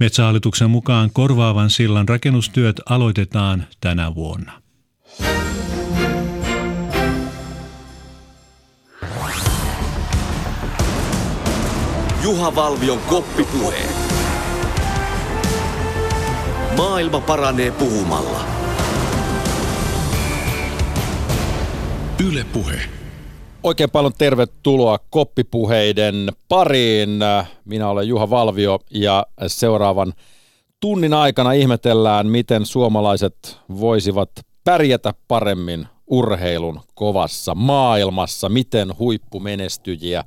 Metsähallituksen mukaan korvaavan sillan rakennustyöt aloitetaan tänä vuonna. Juha Valvion koppipuhe. Maailma paranee puhumalla. Yle Puhe. Oikein paljon tervetuloa koppipuheiden pariin. Minä olen Juha Valvio ja seuraavan tunnin aikana ihmetellään, miten suomalaiset voisivat pärjätä paremmin urheilun kovassa maailmassa, miten huippumenestyjiä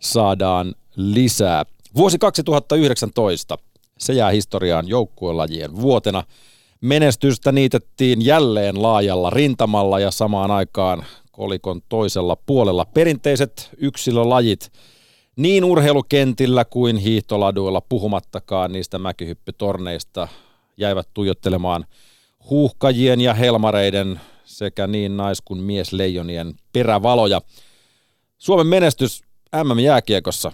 saadaan lisää. Vuosi 2019, se jää historiaan joukkuelajien vuotena. Menestystä niitettiin jälleen laajalla rintamalla ja samaan aikaan kolikon toisella puolella perinteiset yksilölajit niin urheilukentillä kuin hiihtoladuilla puhumattakaan niistä mäkihyppytorneista jäivät tuijottelemaan huuhkajien ja helmareiden sekä niin nais- kuin miesleijonien perävaloja. Suomen menestys MM-jääkiekossa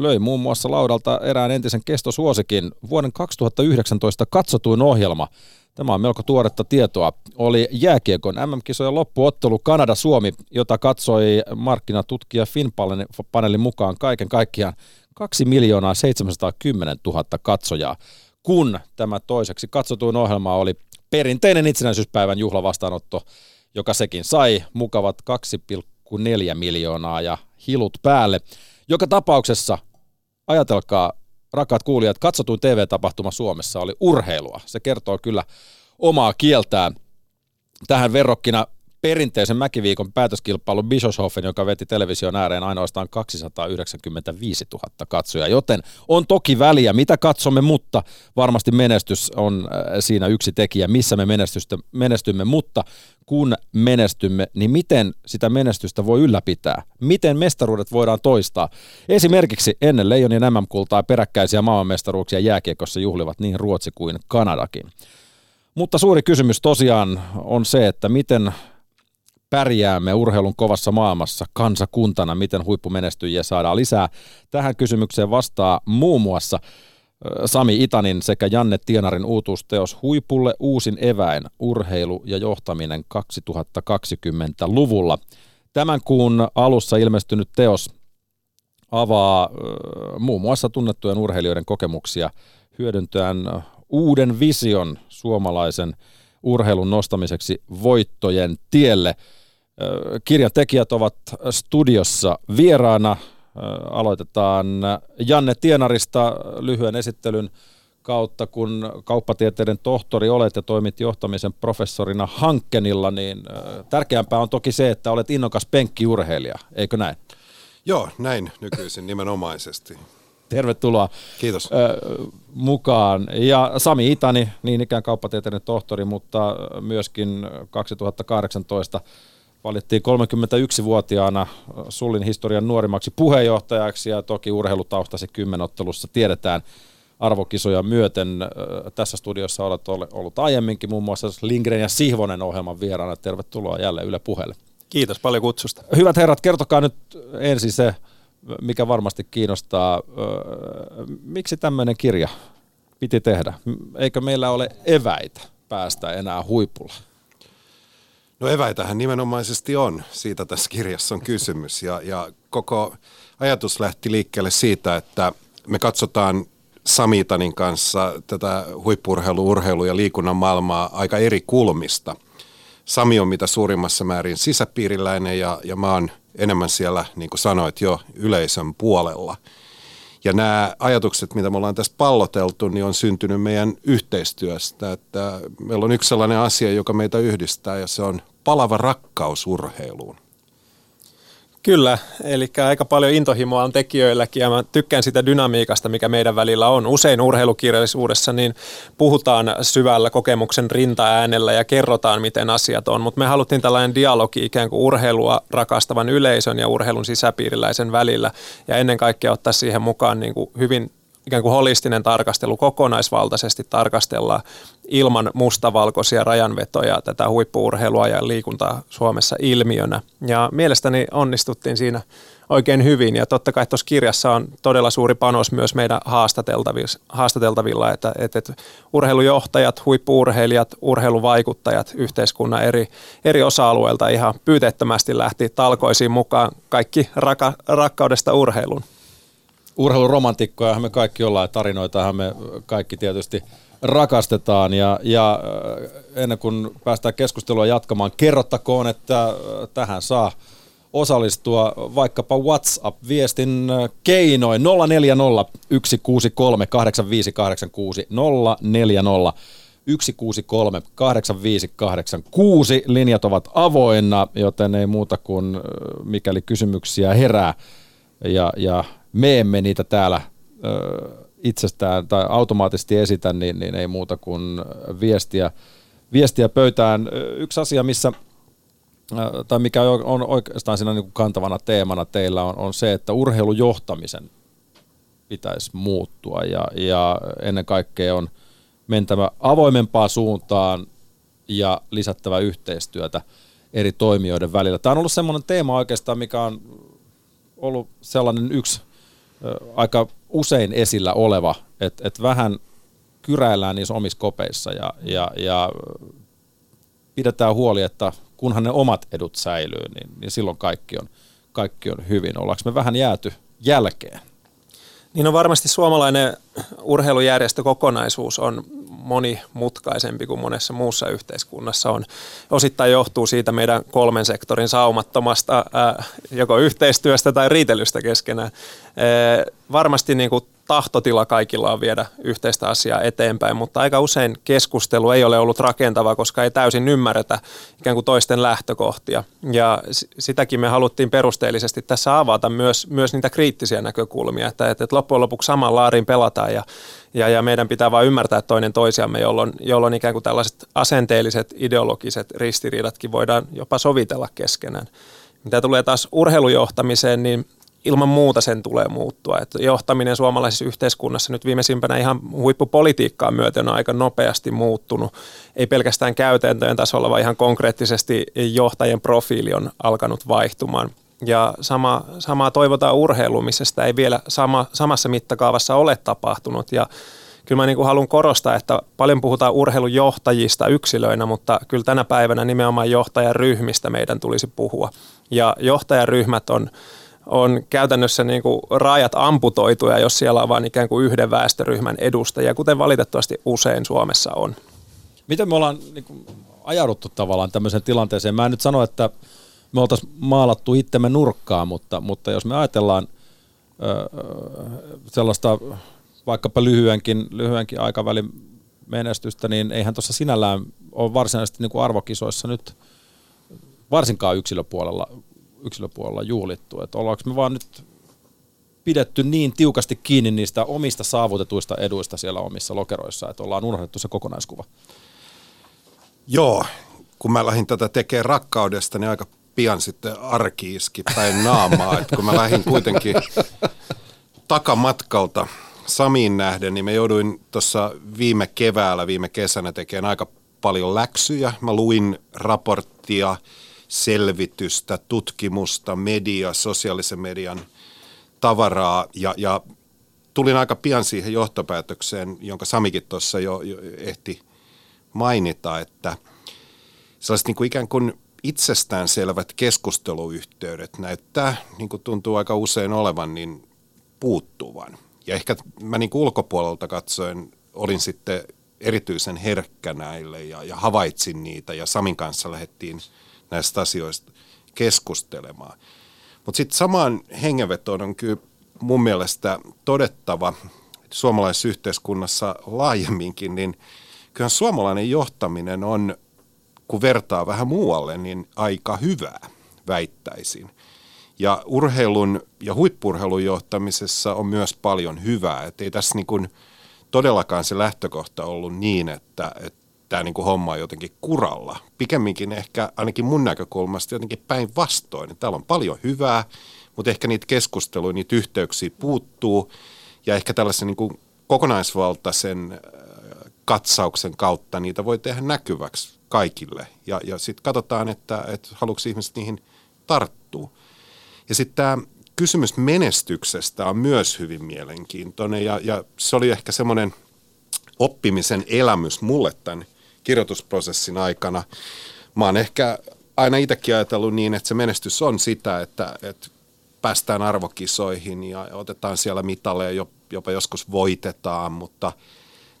löi muun muassa laudalta erään entisen kestosuosikin vuoden 2019 katsotuin ohjelma. Tämä on melko tuoretta tietoa. Oli jääkiekon MM-kisojen loppuottelu Kanada-Suomi, jota katsoi markkinatutkija Finpanelin mukaan kaiken kaikkiaan 2 miljoonaa 710 000 katsojaa, kun tämä toiseksi katsotuin ohjelma oli perinteinen itsenäisyyspäivän juhlavastaanotto, joka sekin sai mukavat 2,4 miljoonaa ja hilut päälle. Joka tapauksessa, ajatelkaa, rakkaat kuulijat, katsotuin TV-tapahtuma Suomessa oli urheilua. Se kertoo kyllä omaa kieltään. Tähän verrokkina perinteisen mäkiviikon päätöskilpailu Bischofshofen, joka veti television ääreen ainoastaan 295 000 katsojaa, joten on toki väliä, mitä katsomme, mutta varmasti menestys on äh, siinä yksi tekijä, missä me menestymme, mutta kun menestymme, niin miten sitä menestystä voi ylläpitää? Miten mestaruudet voidaan toistaa? Esimerkiksi ennen Leijonien MM-kultaa peräkkäisiä maailmanmestaruuksia jääkiekossa juhlivat niin Ruotsi kuin Kanadakin. Mutta suuri kysymys tosiaan on se, että miten pärjäämme urheilun kovassa maailmassa kansakuntana, miten huippumenestyjiä saadaan lisää. Tähän kysymykseen vastaa muun muassa Sami Itanin sekä Janne Tienarin uutuusteos Huipulle uusin eväin, urheilu ja johtaminen 2020-luvulla. Tämän kuun alussa ilmestynyt teos avaa muun muassa tunnettujen urheilijoiden kokemuksia hyödyntäen uuden vision suomalaisen urheilun nostamiseksi voittojen tielle. Kirjan tekijät ovat studiossa vieraana. Aloitetaan Janne Tienarista lyhyen esittelyn kautta, kun kauppatieteiden tohtori olet ja toimit johtamisen professorina Hankkenilla, niin tärkeämpää on toki se, että olet innokas penkkiurheilija, eikö näin? Joo, näin nykyisin nimenomaisesti. Tervetuloa Kiitos. mukaan. Ja Sami Itani, niin ikään kauppatieteiden tohtori, mutta myöskin 2018 valittiin 31-vuotiaana Sullin historian nuorimmaksi puheenjohtajaksi ja toki urheilutaustasi kymmenottelussa tiedetään arvokisoja myöten. Tässä studiossa olet ollut aiemminkin muun muassa Lindgren ja Sihvonen ohjelman vieraana. Tervetuloa jälleen Yle puheelle. Kiitos paljon kutsusta. Hyvät herrat, kertokaa nyt ensin se, mikä varmasti kiinnostaa. Miksi tämmöinen kirja piti tehdä? Eikö meillä ole eväitä päästä enää huipulla? No eväitähän nimenomaisesti on, siitä tässä kirjassa on kysymys. Ja, ja koko ajatus lähti liikkeelle siitä, että me katsotaan Samitanin kanssa tätä huippurheilu, urheilu ja liikunnan maailmaa aika eri kulmista. Sami on mitä suurimmassa määrin sisäpiiriläinen ja, ja mä oon enemmän siellä, niin kuin sanoit jo, yleisön puolella. Ja nämä ajatukset, mitä me ollaan tässä palloteltu, niin on syntynyt meidän yhteistyöstä. Että meillä on yksi sellainen asia, joka meitä yhdistää ja se on palava rakkaus urheiluun. Kyllä, eli aika paljon intohimoa on tekijöilläkin ja mä tykkään sitä dynamiikasta, mikä meidän välillä on. Usein urheilukirjallisuudessa niin puhutaan syvällä kokemuksen rintaäänellä ja kerrotaan, miten asiat on, mutta me haluttiin tällainen dialogi ikään kuin urheilua rakastavan yleisön ja urheilun sisäpiiriläisen välillä ja ennen kaikkea ottaa siihen mukaan niin kuin hyvin ikään kuin holistinen tarkastelu, kokonaisvaltaisesti tarkastella ilman mustavalkoisia rajanvetoja tätä huippuurheilua ja liikuntaa Suomessa ilmiönä. Ja mielestäni onnistuttiin siinä oikein hyvin. Ja totta kai tuossa kirjassa on todella suuri panos myös meidän haastateltavilla, että, että, että urheilujohtajat, huippuurheilijat, urheiluvaikuttajat yhteiskunnan eri, eri osa-alueilta ihan pyyteettömästi lähti talkoisiin mukaan kaikki raka, rakkaudesta urheiluun. Urheiluromantikkoja me kaikki ollaan, tarinoitahan me kaikki tietysti rakastetaan ja, ja ennen kuin päästään keskustelua jatkamaan, kerrottakoon, että äh, tähän saa osallistua vaikkapa WhatsApp-viestin keinoin 040 163 8586 040 163 8586. Linjat ovat avoinna, joten ei muuta kuin mikäli kysymyksiä herää ja, ja me emme niitä täällä itsestään tai automaattisesti esitä, niin, niin ei muuta kuin viestiä, viestiä pöytään. Yksi asia, missä tai mikä on oikeastaan siinä niin kuin kantavana teemana teillä on, on se, että urheilujohtamisen pitäisi muuttua ja, ja ennen kaikkea on mentävä avoimempaan suuntaan ja lisättävä yhteistyötä eri toimijoiden välillä. Tämä on ollut semmoinen teema oikeastaan, mikä on ollut sellainen yksi aika usein esillä oleva, että et vähän kyräillään niissä omissa kopeissa ja, ja, ja pidetään huoli, että kunhan ne omat edut säilyy, niin, niin silloin kaikki on, kaikki on hyvin. Ollaanko me vähän jääty jälkeen? Niin on varmasti suomalainen urheilujärjestökokonaisuus on monimutkaisempi kuin monessa muussa yhteiskunnassa on. Osittain johtuu siitä meidän kolmen sektorin saumattomasta ää, joko yhteistyöstä tai riitelystä keskenään. Ää, varmasti niin kuin tahtotila kaikilla on viedä yhteistä asiaa eteenpäin, mutta aika usein keskustelu ei ole ollut rakentava, koska ei täysin ymmärretä ikään kuin toisten lähtökohtia. Ja sitäkin me haluttiin perusteellisesti tässä avata myös, myös niitä kriittisiä näkökulmia, että, että loppujen lopuksi saman laarin pelataan ja, ja, ja meidän pitää vain ymmärtää toinen toisiamme, jolloin, jolloin ikään kuin tällaiset asenteelliset, ideologiset ristiriidatkin voidaan jopa sovitella keskenään. Mitä tulee taas urheilujohtamiseen, niin ilman muuta sen tulee muuttua. Että johtaminen suomalaisessa yhteiskunnassa nyt viimeisimpänä ihan huippupolitiikkaa myöten on aika nopeasti muuttunut. Ei pelkästään käytäntöjen tasolla, vaan ihan konkreettisesti johtajien profiili on alkanut vaihtumaan. Ja sama, samaa toivotaan urheiluun, missä sitä ei vielä sama, samassa mittakaavassa ole tapahtunut. Ja kyllä mä niin kuin haluan korostaa, että paljon puhutaan urheilujohtajista yksilöinä, mutta kyllä tänä päivänä nimenomaan johtajaryhmistä meidän tulisi puhua. Ja johtajaryhmät on on käytännössä niin kuin rajat amputoituja, jos siellä on vain ikään kuin yhden väestöryhmän edustajia, kuten valitettavasti usein Suomessa on. Miten me ollaan niin kuin, ajauduttu tavallaan tämmöiseen tilanteeseen? Mä en nyt sano, että me oltaisiin maalattu itsemme nurkkaan, mutta, mutta jos me ajatellaan ö, sellaista vaikkapa lyhyenkin, lyhyenkin aikavälin menestystä, niin eihän tuossa sinällään ole varsinaisesti niin kuin arvokisoissa nyt varsinkaan yksilöpuolella yksilöpuolella juhlittu. Että ollaanko me vaan nyt pidetty niin tiukasti kiinni niistä omista saavutetuista eduista siellä omissa lokeroissa, että ollaan unohdettu se kokonaiskuva? Joo, kun mä lähdin tätä tekemään rakkaudesta, niin aika pian sitten arki iski päin naamaa. että kun mä lähdin kuitenkin takamatkalta Samiin nähden, niin mä jouduin tuossa viime keväällä, viime kesänä tekemään aika paljon läksyjä. Mä luin raporttia, selvitystä, tutkimusta, media, sosiaalisen median tavaraa ja, ja tulin aika pian siihen johtopäätökseen, jonka Samikin tuossa jo, jo ehti mainita, että sellaiset niin kuin ikään kuin itsestäänselvät keskusteluyhteydet näyttää, niin kuin tuntuu aika usein olevan, niin puuttuvan. Ja ehkä mä niin ulkopuolelta katsoen olin sitten erityisen herkkä näille ja, ja havaitsin niitä ja Samin kanssa lähdettiin – näistä asioista keskustelemaan. Mutta sitten samaan hengenvetoon on kyllä mun mielestä todettava suomalaisessa yhteiskunnassa laajemminkin, niin kyllä suomalainen johtaminen on, kun vertaa vähän muualle, niin aika hyvää, väittäisin. Ja urheilun ja huippurheilun johtamisessa on myös paljon hyvää. Että ei tässä niin kuin todellakaan se lähtökohta ollut niin, että, että tämä niin kuin homma on jotenkin kuralla. Pikemminkin ehkä ainakin mun näkökulmasta jotenkin päinvastoin. Täällä on paljon hyvää, mutta ehkä niitä keskusteluja, niitä yhteyksiä puuttuu ja ehkä tällaisen niin kuin kokonaisvaltaisen äh, katsauksen kautta niitä voi tehdä näkyväksi kaikille. Ja, ja sitten katsotaan, että, että haluatko ihmiset niihin tarttua. Ja sitten tämä kysymys menestyksestä on myös hyvin mielenkiintoinen ja, ja se oli ehkä semmoinen oppimisen elämys mulle tämän kirjoitusprosessin aikana. Mä oon ehkä aina itsekin ajatellut niin, että se menestys on sitä, että, että päästään arvokisoihin ja otetaan siellä mitaleja, jopa joskus voitetaan, mutta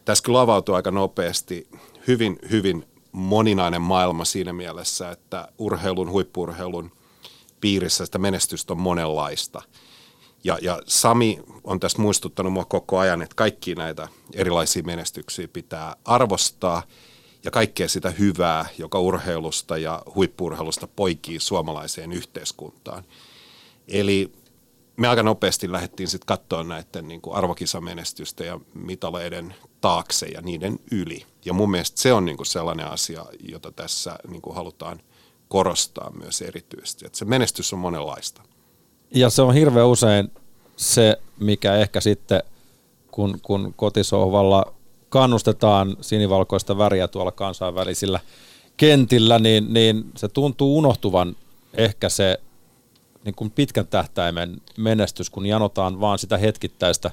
tässä kyllä avautuu aika nopeasti hyvin, hyvin moninainen maailma siinä mielessä, että urheilun, huippurheilun piirissä sitä menestystä on monenlaista. Ja, ja Sami on tässä muistuttanut mua koko ajan, että kaikki näitä erilaisia menestyksiä pitää arvostaa ja kaikkea sitä hyvää, joka urheilusta ja huippurheilusta poikii suomalaiseen yhteiskuntaan. Eli me aika nopeasti lähdettiin sitten katsoa näiden niin kuin arvokisamenestystä ja mitaleiden taakse ja niiden yli. Ja mun mielestä se on niin kuin sellainen asia, jota tässä niin kuin halutaan korostaa myös erityisesti. Että se menestys on monenlaista. Ja se on hirveän usein se, mikä ehkä sitten, kun, kun kotisohvalla kannustetaan sinivalkoista väriä tuolla kansainvälisillä kentillä, niin, niin se tuntuu unohtuvan ehkä se niin kuin pitkän tähtäimen menestys, kun janotaan vaan sitä hetkittäistä,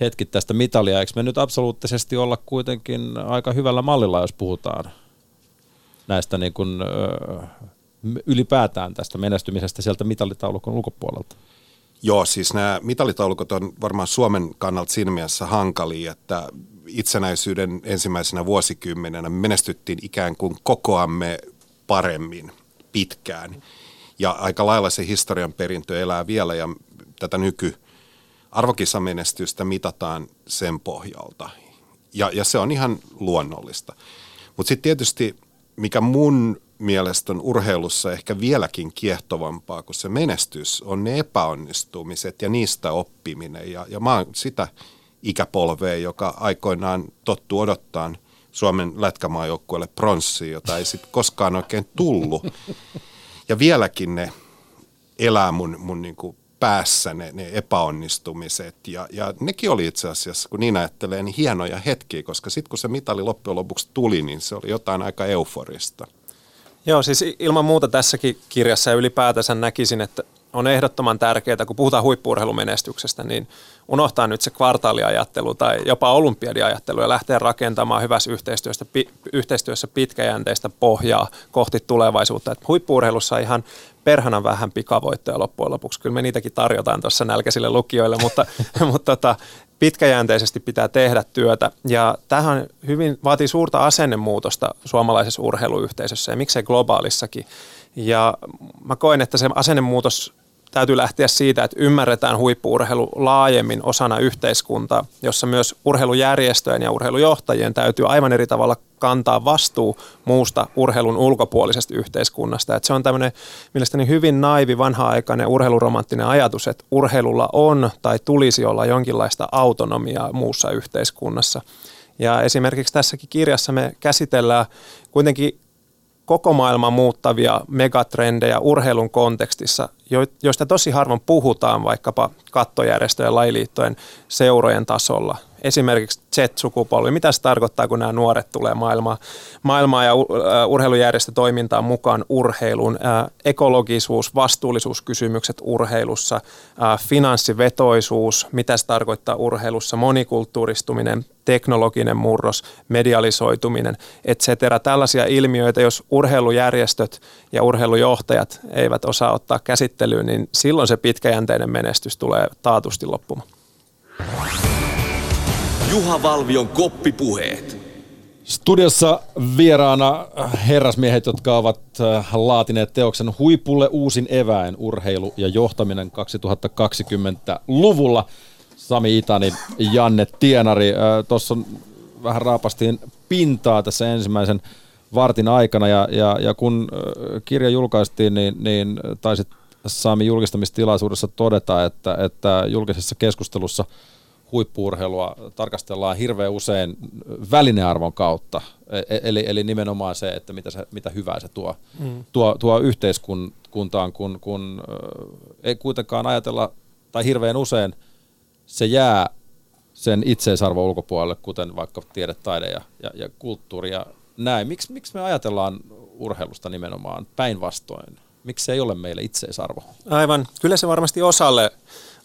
hetkittäistä mitalia. Eikö me nyt absoluuttisesti olla kuitenkin aika hyvällä mallilla, jos puhutaan näistä niin kuin, ylipäätään tästä menestymisestä sieltä mitalitaulukon ulkopuolelta? Joo, siis nämä mitalitaulukot on varmaan Suomen kannalta siinä mielessä hankalia, että itsenäisyyden ensimmäisenä vuosikymmenenä menestyttiin ikään kuin kokoamme paremmin pitkään. Ja aika lailla se historian perintö elää vielä ja tätä nyky arvokisamenestystä mitataan sen pohjalta. Ja, ja se on ihan luonnollista. Mutta sitten tietysti, mikä mun mielestä on urheilussa ehkä vieläkin kiehtovampaa kuin se menestys, on ne epäonnistumiset ja niistä oppiminen. Ja, ja mä oon sitä ikäpolvea, joka aikoinaan tottu odottaa Suomen lätkämaajoukkueelle pronssia, jota ei sitten koskaan oikein tullut. Ja vieläkin ne elää mun, mun niin kuin päässä ne, ne epäonnistumiset. Ja, ja nekin oli itse asiassa, kun niin ajattelee, niin hienoja hetkiä, koska sitten kun se mitali loppujen lopuksi tuli, niin se oli jotain aika euforista. Joo, siis ilman muuta tässäkin kirjassa ja ylipäätänsä näkisin, että on ehdottoman tärkeää, kun puhutaan huippuurheilumenestyksestä, niin unohtaa nyt se kvartaaliajattelu tai jopa olympiadiajattelu ja lähteä rakentamaan hyvässä yhteistyössä, pi, yhteistyössä pitkäjänteistä pohjaa kohti tulevaisuutta. Et huippuurheilussa ihan perhana vähän pikavoittoja loppujen lopuksi. Kyllä me niitäkin tarjotaan tuossa nälkäisille lukijoille, mutta, mutta tota, pitkäjänteisesti pitää tehdä työtä. Ja tähän hyvin vaatii suurta asennemuutosta suomalaisessa urheiluyhteisössä ja miksei globaalissakin. Ja mä koen, että se asennemuutos täytyy lähteä siitä, että ymmärretään huippuurheilu laajemmin osana yhteiskuntaa, jossa myös urheilujärjestöjen ja urheilujohtajien täytyy aivan eri tavalla kantaa vastuu muusta urheilun ulkopuolisesta yhteiskunnasta. Että se on tämmöinen mielestäni hyvin naivi vanha-aikainen urheiluromanttinen ajatus, että urheilulla on tai tulisi olla jonkinlaista autonomiaa muussa yhteiskunnassa. Ja esimerkiksi tässäkin kirjassa me käsitellään kuitenkin koko maailman muuttavia megatrendejä urheilun kontekstissa, joista tosi harvoin puhutaan vaikkapa kattojärjestöjen, lajiliittojen, seurojen tasolla. Esimerkiksi Z-sukupolvi, mitä se tarkoittaa, kun nämä nuoret tulee maailmaa, maailmaa ja urheilujärjestötoimintaan mukaan urheiluun, ekologisuus, vastuullisuuskysymykset urheilussa, finanssivetoisuus, mitä se tarkoittaa urheilussa, monikulttuuristuminen, teknologinen murros, medialisoituminen, etc. Tällaisia ilmiöitä, jos urheilujärjestöt ja urheilujohtajat eivät osaa ottaa käsittelyyn, niin silloin se pitkäjänteinen menestys tulee taatusti loppumaan. Juha Valvion koppipuheet. Studiossa vieraana herrasmiehet, jotka ovat äh, laatineet teoksen huipulle uusin eväin urheilu ja johtaminen 2020-luvulla. Sami Itani, Janne Tienari. Äh, Tuossa vähän raapastiin pintaa tässä ensimmäisen vartin aikana ja, ja, ja kun äh, kirja julkaistiin, niin, niin taisit Sami julkistamistilaisuudessa todeta, että, että julkisessa keskustelussa – huippuurheilua tarkastellaan hirveän usein välinearvon kautta, e, e, eli, eli nimenomaan se, että mitä, se, mitä hyvää se tuo, mm. tuo, tuo yhteiskuntaan, kun, kun ei kuitenkaan ajatella, tai hirveän usein se jää sen itseisarvon ulkopuolelle, kuten vaikka tiede, taide ja, ja, ja kulttuuri ja näin. Miks, miksi me ajatellaan urheilusta nimenomaan päinvastoin? miksi se ei ole meille itseisarvo? Aivan. Kyllä se varmasti osalle,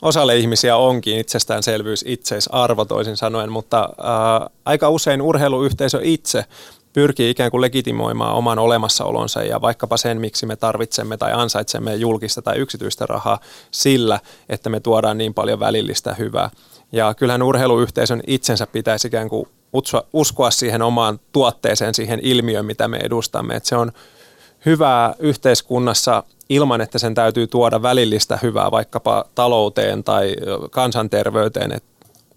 osalle ihmisiä onkin itsestäänselvyys, itseisarvo toisin sanoen, mutta ää, aika usein urheiluyhteisö itse pyrkii ikään kuin legitimoimaan oman olemassaolonsa ja vaikkapa sen, miksi me tarvitsemme tai ansaitsemme julkista tai yksityistä rahaa sillä, että me tuodaan niin paljon välillistä hyvää. Ja kyllähän urheiluyhteisön itsensä pitäisi ikään kuin uskoa siihen omaan tuotteeseen, siihen ilmiöön, mitä me edustamme. Että se on hyvää yhteiskunnassa ilman, että sen täytyy tuoda välillistä hyvää vaikkapa talouteen tai kansanterveyteen. Et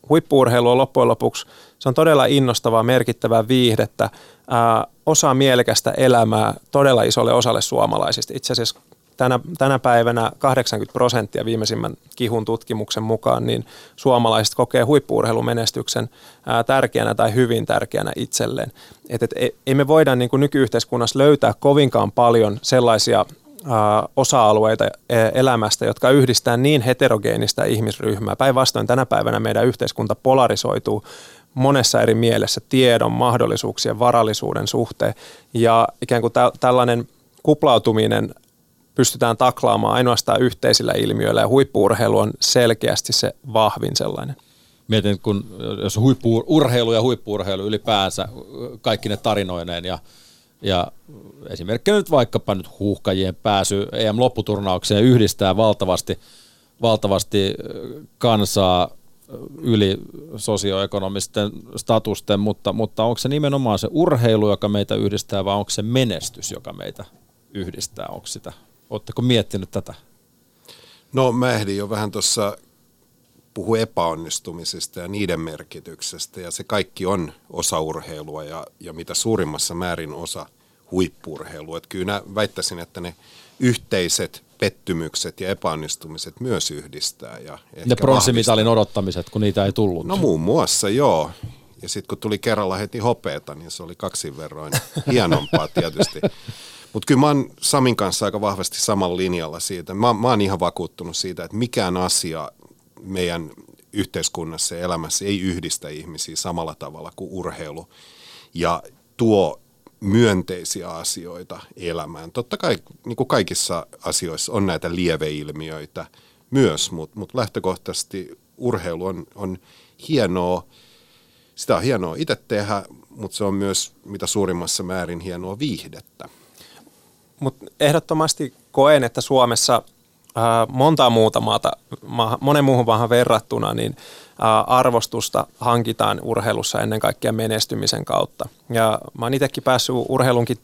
huippuurheilu on loppujen lopuksi, se on todella innostavaa, merkittävää viihdettä, ää, osa mielekästä elämää todella isolle osalle suomalaisista. Itse asiassa tänä, tänä päivänä 80 prosenttia viimeisimmän kihun tutkimuksen mukaan, niin suomalaiset kokee huippuurheilumenestyksen ää, tärkeänä tai hyvin tärkeänä itselleen. Et, et, ei me voida niin kuin nykyyhteiskunnassa löytää kovinkaan paljon sellaisia osa-alueita elämästä, jotka yhdistää niin heterogeenistä ihmisryhmää. Päinvastoin tänä päivänä meidän yhteiskunta polarisoituu monessa eri mielessä tiedon, mahdollisuuksien, varallisuuden suhteen. Ja ikään kuin tällainen kuplautuminen pystytään taklaamaan ainoastaan yhteisillä ilmiöillä ja huippuurheilu on selkeästi se vahvin sellainen. Mietin, kun jos huippu, urheilu ja huippuurheilu ylipäänsä, kaikki ne tarinoineen ja, ja esimerkiksi nyt vaikkapa nyt huuhkajien pääsy EM-lopputurnaukseen yhdistää valtavasti, valtavasti kansaa yli sosioekonomisten statusten, mutta, mutta onko se nimenomaan se urheilu, joka meitä yhdistää, vai onko se menestys, joka meitä yhdistää? Onko sitä Oletteko miettinyt tätä? No mä ehdin jo vähän tuossa puhua epäonnistumisista ja niiden merkityksestä ja se kaikki on osa urheilua ja, ja mitä suurimmassa määrin osa huippurheilua. Että kyllä väittäisin, että ne yhteiset pettymykset ja epäonnistumiset myös yhdistää. Ja ne pronssimitalin odottamiset, kun niitä ei tullut. No muun muassa, joo. Ja sitten kun tuli kerralla heti hopeeta, niin se oli kaksin verroin hienompaa tietysti. Mutta kyllä mä oon Samin kanssa aika vahvasti samalla linjalla siitä. Mä, mä oon ihan vakuuttunut siitä, että mikään asia meidän yhteiskunnassa ja elämässä ei yhdistä ihmisiä samalla tavalla kuin urheilu. Ja tuo myönteisiä asioita elämään. Totta kai niin kuin kaikissa asioissa on näitä lieveilmiöitä myös, mutta mut lähtökohtaisesti urheilu on, on hienoa. Sitä on hienoa itse tehdä, mutta se on myös mitä suurimmassa määrin hienoa viihdettä. Mutta ehdottomasti koen, että Suomessa ää, montaa muuta maata, ma, monen muuhun maahan verrattuna, niin ää, arvostusta hankitaan urheilussa ennen kaikkea menestymisen kautta. Ja mä oon itsekin päässyt urheilunkin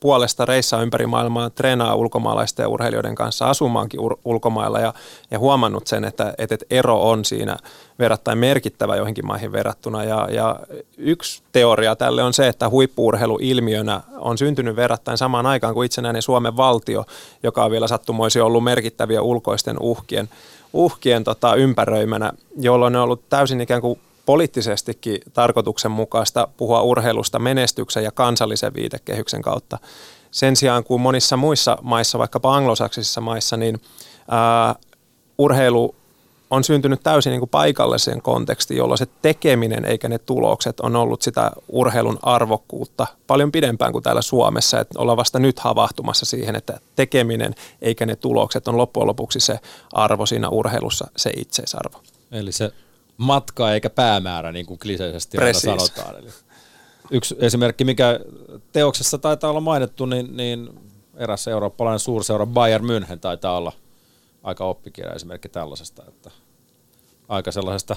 puolesta reissaa ympäri maailmaa, treenaa ulkomaalaisten urheilijoiden kanssa asumaankin ur- ulkomailla ja, ja huomannut sen, että, että ero on siinä verrattain merkittävä joihinkin maihin verrattuna. Ja, ja yksi teoria tälle on se, että huippuurheilu ilmiönä on syntynyt verrattain samaan aikaan kuin itsenäinen Suomen valtio, joka on vielä sattumoisin ollut merkittäviä ulkoisten uhkien, uhkien tota, ympäröimänä, jolloin on ollut täysin ikään kuin poliittisestikin tarkoituksenmukaista puhua urheilusta menestyksen ja kansallisen viitekehyksen kautta. Sen sijaan kuin monissa muissa maissa, vaikkapa anglosaksisissa maissa, niin ää, urheilu on syntynyt täysin niin kuin paikalliseen kontekstiin, jolloin se tekeminen eikä ne tulokset on ollut sitä urheilun arvokkuutta paljon pidempään kuin täällä Suomessa. Että ollaan vasta nyt havahtumassa siihen, että tekeminen eikä ne tulokset on loppujen lopuksi se arvo siinä urheilussa, se itseisarvo. Eli se matka eikä päämäärä, niin kuin kliseisesti aina sanotaan. Eli yksi esimerkki, mikä teoksessa taitaa olla mainittu, niin, niin eräs eurooppalainen suurseura Bayern München taitaa olla aika oppikirja esimerkki tällaisesta, että aika sellaisesta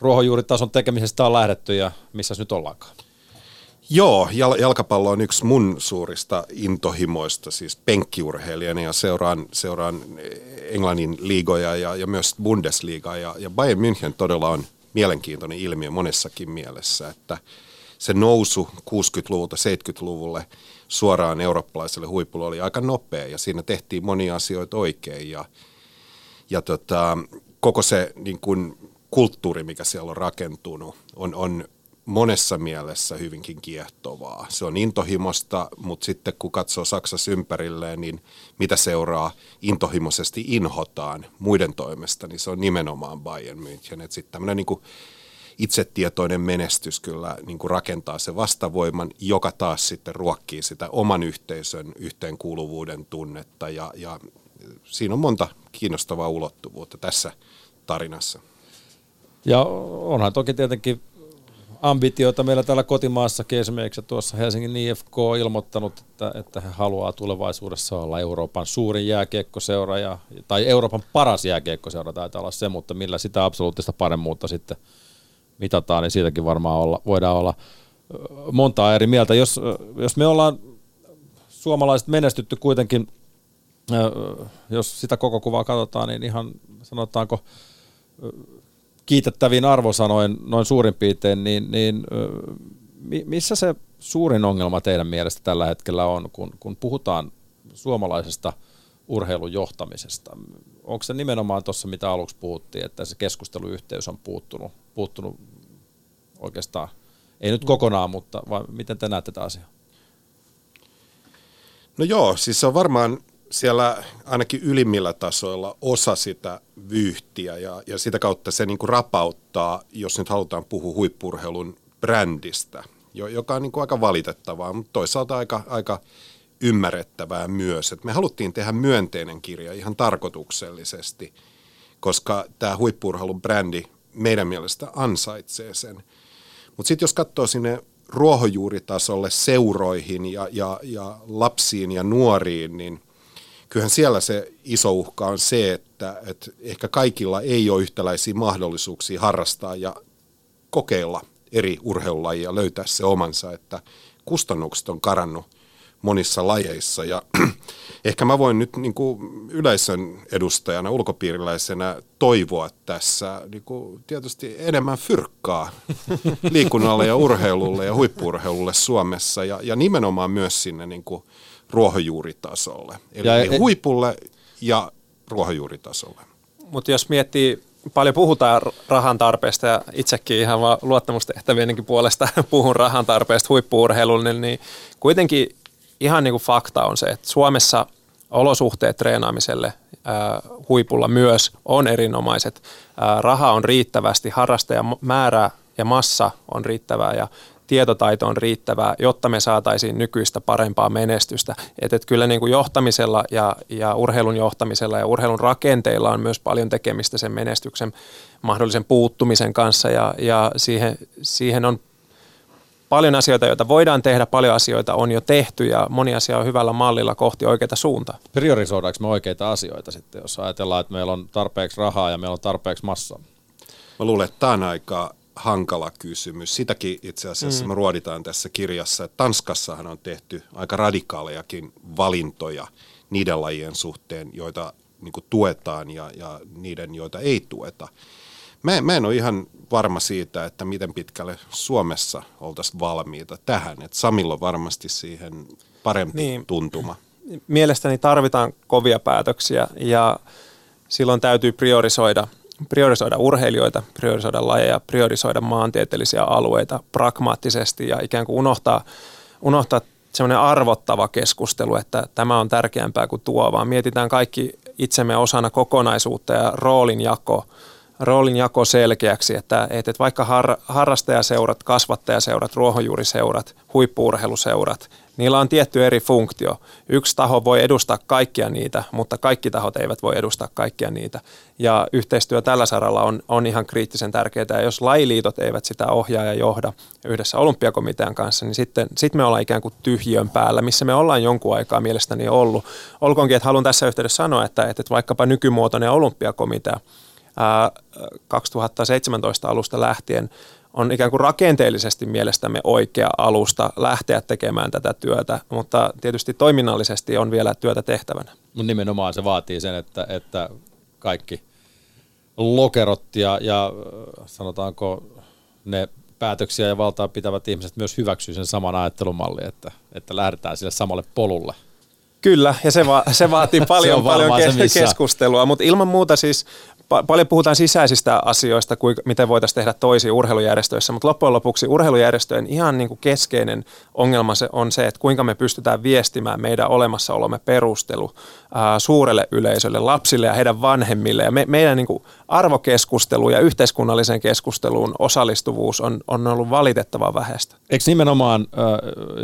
ruohonjuuritason tekemisestä on lähdetty ja missä nyt ollaankaan. Joo, jal- jalkapallo on yksi mun suurista intohimoista, siis penkkiurheilijana ja seuraan, seuraan Englannin liigoja ja, ja myös Bundesliigaa ja, ja Bayern München todella on mielenkiintoinen ilmiö monessakin mielessä, että se nousu 60-luvulta 70-luvulle suoraan eurooppalaiselle huipulle oli aika nopea ja siinä tehtiin monia asioita oikein ja, ja tota, koko se niin kuin, kulttuuri, mikä siellä on rakentunut, on, on monessa mielessä hyvinkin kiehtovaa. Se on intohimosta, mutta sitten kun katsoo Saksassa ympärilleen, niin mitä seuraa intohimoisesti inhotaan muiden toimesta, niin se on nimenomaan Bayern München. Sitten tämmöinen niin itsetietoinen menestys kyllä niin kuin rakentaa se vastavoiman, joka taas sitten ruokkii sitä oman yhteisön yhteenkuuluvuuden tunnetta ja, ja siinä on monta kiinnostavaa ulottuvuutta tässä tarinassa. Ja onhan toki tietenkin ambitioita meillä täällä kotimaassakin esimerkiksi tuossa Helsingin IFK on ilmoittanut, että, että he haluaa tulevaisuudessa olla Euroopan suurin jääkiekkoseura ja, tai Euroopan paras jääkiekkoseura taitaa olla se, mutta millä sitä absoluuttista paremmuutta sitten mitataan, niin siitäkin varmaan olla, voidaan olla montaa eri mieltä. Jos, jos me ollaan suomalaiset menestytty kuitenkin, jos sitä koko kuvaa katsotaan, niin ihan sanotaanko kiitettäviin arvosanoin noin suurin piirtein, niin, niin missä se suurin ongelma teidän mielestä tällä hetkellä on, kun, kun puhutaan suomalaisesta urheilun johtamisesta? Onko se nimenomaan tuossa, mitä aluksi puhuttiin, että se keskusteluyhteys on puuttunut, puuttunut oikeastaan, ei nyt kokonaan, mutta vai miten te näette tätä asiaa? No joo, siis se on varmaan siellä ainakin ylimmillä tasoilla osa sitä vyyhtiä ja, ja sitä kautta se niin kuin rapauttaa, jos nyt halutaan puhua huippurheilun brändistä, joka on niin kuin aika valitettavaa, mutta toisaalta aika, aika ymmärrettävää myös. Et me haluttiin tehdä myönteinen kirja ihan tarkoituksellisesti, koska tämä huippurheilun brändi meidän mielestä ansaitsee sen. Mutta sitten jos katsoo sinne ruohonjuuritasolle seuroihin ja, ja, ja lapsiin ja nuoriin, niin kyllähän siellä se iso uhka on se, että, että ehkä kaikilla ei ole yhtäläisiä mahdollisuuksia harrastaa ja kokeilla eri urheilulajia, löytää se omansa, että kustannukset on karannut monissa lajeissa ja ehkä mä voin nyt niin kuin yleisön edustajana, ulkopiiriläisenä toivoa tässä niin kuin tietysti enemmän fyrkkaa liikunnalle ja urheilulle ja huippuurheilulle Suomessa ja, ja nimenomaan myös sinne niin kuin ruohonjuuritasolle. Eli ja, e- huipulle ja ruohonjuuritasolle. Mutta jos miettii, paljon puhutaan rahan tarpeesta ja itsekin ihan vaan luottamustehtävienkin puolesta puhun rahan tarpeesta huippuurheilulle, niin kuitenkin ihan niin kuin fakta on se, että Suomessa olosuhteet treenaamiselle ää, huipulla myös on erinomaiset. Ää, raha on riittävästi, harrastajan määrä ja massa on riittävää ja tietotaito on riittävää, jotta me saataisiin nykyistä parempaa menestystä. Et, et kyllä niin kuin johtamisella ja, ja urheilun johtamisella ja urheilun rakenteilla on myös paljon tekemistä sen menestyksen mahdollisen puuttumisen kanssa ja, ja siihen, siihen on paljon asioita, joita voidaan tehdä, paljon asioita on jo tehty ja moni asia on hyvällä mallilla kohti oikeita suuntaa. Priorisoidaanko me oikeita asioita sitten, jos ajatellaan, että meillä on tarpeeksi rahaa ja meillä on tarpeeksi massaa? Mä luulen, että tämä on aika hankala kysymys. Sitäkin itse asiassa mm. me ruoditaan tässä kirjassa, että Tanskassahan on tehty aika radikaalejakin valintoja niiden lajien suhteen, joita niin tuetaan ja, ja niiden, joita ei tueta. Mä, mä en ole ihan varma siitä, että miten pitkälle Suomessa oltaisiin valmiita tähän. Että Samilla on varmasti siihen parempi niin. tuntuma. Mielestäni tarvitaan kovia päätöksiä ja silloin täytyy priorisoida, priorisoida urheilijoita, priorisoida lajeja, priorisoida maantieteellisiä alueita pragmaattisesti ja ikään kuin unohtaa, unohtaa semmoinen arvottava keskustelu, että tämä on tärkeämpää kuin tuo, vaan mietitään kaikki itsemme osana kokonaisuutta ja roolinjako – roolin jako selkeäksi, että, että vaikka har, harrastajaseurat, kasvattajaseurat, ruohonjuuriseurat, huippuurheiluseurat, niillä on tietty eri funktio. Yksi taho voi edustaa kaikkia niitä, mutta kaikki tahot eivät voi edustaa kaikkia niitä. Ja yhteistyö tällä saralla on, on ihan kriittisen tärkeää. Ja jos lailiitot eivät sitä ohjaa ja johda yhdessä olympiakomitean kanssa, niin sitten sit me ollaan ikään kuin tyhjön päällä, missä me ollaan jonkun aikaa mielestäni ollut. Olkoonkin, että haluan tässä yhteydessä sanoa, että, että vaikkapa nykymuotoinen olympiakomitea – 2017 alusta lähtien on ikään kuin rakenteellisesti mielestämme oikea alusta lähteä tekemään tätä työtä, mutta tietysti toiminnallisesti on vielä työtä tehtävänä. Mutta nimenomaan se vaatii sen, että, että kaikki lokerot ja, ja sanotaanko ne päätöksiä ja valtaa pitävät ihmiset myös hyväksyy sen saman ajattelumallin, että, että lähdetään sille samalle polulle. Kyllä, ja se, va- se vaatii paljon, se paljon kes- keskustelua, mutta ilman muuta siis paljon puhutaan sisäisistä asioista, kuin, miten voitaisiin tehdä toisia urheilujärjestöissä, mutta loppujen lopuksi urheilujärjestöjen ihan niin kuin keskeinen ongelma se on se, että kuinka me pystytään viestimään meidän olemassaolomme perustelu ää, suurelle yleisölle, lapsille ja heidän vanhemmille. Ja me, meidän niin kuin arvokeskustelu ja yhteiskunnallisen keskusteluun osallistuvuus on, on ollut valitettavan vähäistä. Eikö nimenomaan,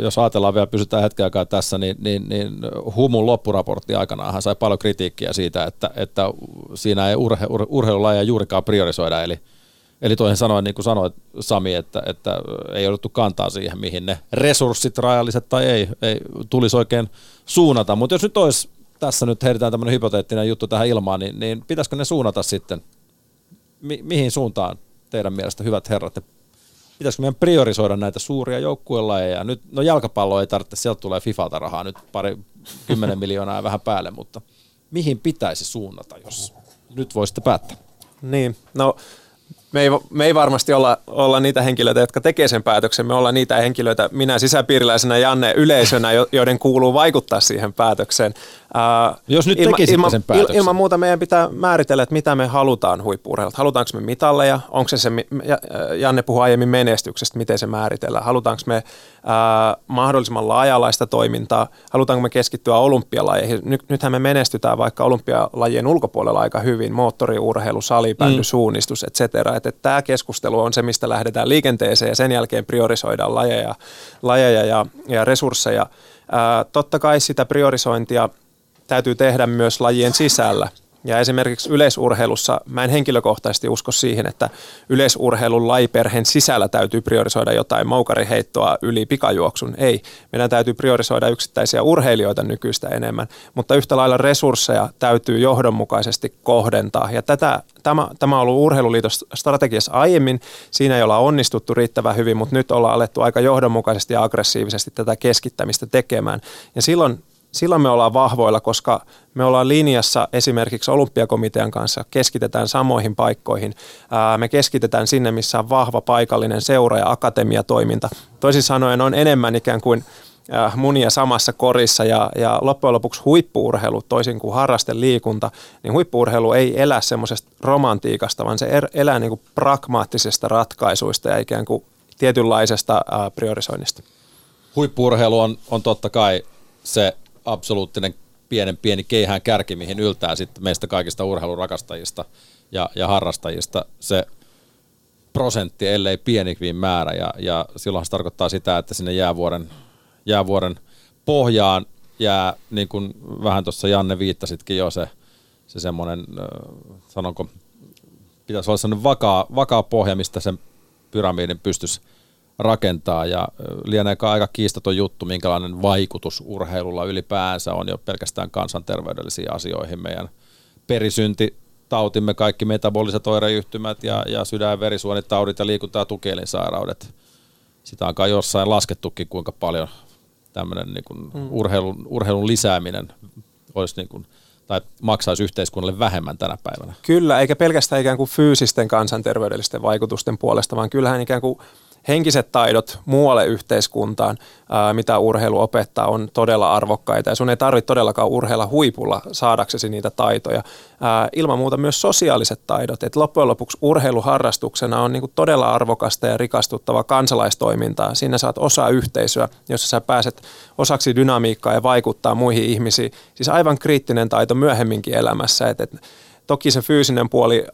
jos ajatellaan vielä, pysytään hetken aikaa tässä, niin, niin, niin Humun loppuraportti aikanaanhan sai paljon kritiikkiä siitä, että, että siinä ei urhe, ur, urheilulajeja juurikaan priorisoida, eli Eli toisin sanoen, niin kuin sanoit Sami, että, että ei jouduttu kantaa siihen, mihin ne resurssit, rajalliset tai ei, ei tulisi oikein suunnata. Mutta jos nyt olisi, tässä nyt heitetään tämmöinen hypoteettinen juttu tähän ilmaan, niin, niin pitäisikö ne suunnata sitten? Mi- mihin suuntaan teidän mielestä, hyvät herrat, pitäisikö meidän priorisoida näitä suuria joukkuelajeja? Nyt, no jalkapallo ei tarvitse, sieltä tulee Fifalta rahaa nyt pari kymmenen miljoonaa ja vähän päälle, mutta mihin pitäisi suunnata, jos nyt voisitte päättää? Niin, no me ei, me ei varmasti olla, olla niitä henkilöitä, jotka tekee sen päätöksen. Me ollaan niitä henkilöitä, minä sisäpiiriläisenä Janne yleisönä, joiden kuuluu vaikuttaa siihen päätökseen. Jos nyt ilma, ilma, sen päätöksen. Ilman muuta meidän pitää määritellä, että mitä me halutaan huippuurheilta. Halutaanko me mitalleja? Onko se se, Janne puhui aiemmin menestyksestä, miten se määritellään? Halutaanko me uh, mahdollisimman laajalaista toimintaa? Halutaanko me keskittyä olympialajeihin? Nyt, nythän me menestytään vaikka olympialajien ulkopuolella aika hyvin. Moottoriurheilu, salibändy, mm. suunnistus, et cetera. Että, että tämä keskustelu on se, mistä lähdetään liikenteeseen ja sen jälkeen priorisoidaan lajeja, lajeja ja, ja resursseja. Uh, totta kai sitä priorisointia – täytyy tehdä myös lajien sisällä. Ja esimerkiksi yleisurheilussa mä en henkilökohtaisesti usko siihen, että yleisurheilun lajiperheen sisällä täytyy priorisoida jotain moukariheittoa yli pikajuoksun. Ei, meidän täytyy priorisoida yksittäisiä urheilijoita nykyistä enemmän, mutta yhtä lailla resursseja täytyy johdonmukaisesti kohdentaa. Ja tätä, tämä, tämä on ollut Urheiluliiton strategiassa aiemmin, siinä ei olla onnistuttu riittävän hyvin, mutta nyt ollaan alettu aika johdonmukaisesti ja aggressiivisesti tätä keskittämistä tekemään. Ja silloin silloin me ollaan vahvoilla, koska me ollaan linjassa esimerkiksi olympiakomitean kanssa, keskitetään samoihin paikkoihin. Me keskitetään sinne, missä on vahva paikallinen seura- ja akatemiatoiminta. Toisin sanoen on enemmän ikään kuin munia samassa korissa ja, ja loppujen lopuksi huippuurheilu, toisin kuin harrasteliikunta, niin huippuurheilu ei elä semmoisesta romantiikasta, vaan se er, elää niin kuin pragmaattisista ratkaisuista ja ikään kuin tietynlaisesta priorisoinnista. Huippuurheilu on, on totta kai se absoluuttinen pienen pieni keihään kärki, mihin yltää sitten meistä kaikista urheilurakastajista ja, ja harrastajista se prosentti, ellei pienikin määrä. Ja, ja silloin se tarkoittaa sitä, että sinne jäävuoren, jäävuoren pohjaan jää, niin kuin vähän tuossa Janne viittasitkin jo, se, se semmoinen, sanonko, pitäisi olla sellainen vakaa, vakaa pohja, mistä sen pyramidin pystyisi rakentaa ja lieneekö aika kiistaton juttu, minkälainen vaikutus urheilulla ylipäänsä on jo pelkästään kansanterveydellisiin asioihin. Meidän perisynti, tautimme, kaikki metaboliset oireyhtymät ja, ja sydän- ja verisuonitaudit ja liikunta- ja tukielinsairaudet. Sitä on kai jossain laskettukin, kuinka paljon tämmöinen niin kuin mm. urheilun, urheilun lisääminen olisi niin kuin, tai maksaisi yhteiskunnalle vähemmän tänä päivänä. Kyllä, eikä pelkästään ikään kuin fyysisten kansanterveydellisten vaikutusten puolesta, vaan kyllähän ikään kuin henkiset taidot muualle yhteiskuntaan, ää, mitä urheilu opettaa, on todella arvokkaita. Ja sun ei tarvitse todellakaan urheilla huipulla saadaksesi niitä taitoja. Ää, ilman muuta myös sosiaaliset taidot. Et loppujen lopuksi urheiluharrastuksena on niinku todella arvokasta ja rikastuttava kansalaistoimintaa. Siinä saat osa yhteisöä, jossa sä pääset osaksi dynamiikkaa ja vaikuttaa muihin ihmisiin. Siis aivan kriittinen taito myöhemminkin elämässä. Et, et, Toki se fyysinen puoli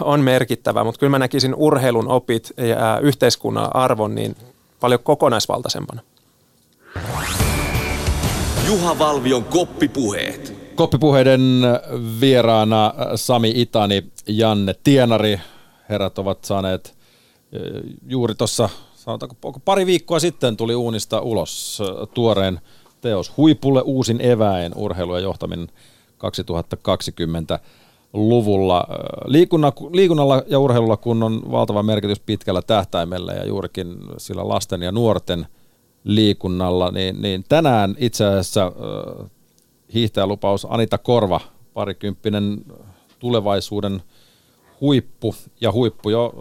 on merkittävä, mutta kyllä mä näkisin urheilun opit ja yhteiskunnan arvon niin paljon kokonaisvaltaisempana. Juha Valvion koppipuheet. Koppipuheiden vieraana Sami Itani, Janne Tienari. Herrat ovat saaneet juuri tuossa, sanotaanko pari viikkoa sitten tuli uunista ulos tuoreen teos Huipulle uusin eväin urheilu ja johtaminen 2020 luvulla. Liikunna, liikunnalla ja urheilulla kun on valtava merkitys pitkällä tähtäimellä ja juurikin sillä lasten ja nuorten liikunnalla, niin, niin tänään itse asiassa äh, hiihtäjälupaus Anita Korva, parikymppinen tulevaisuuden huippu, ja huippu jo,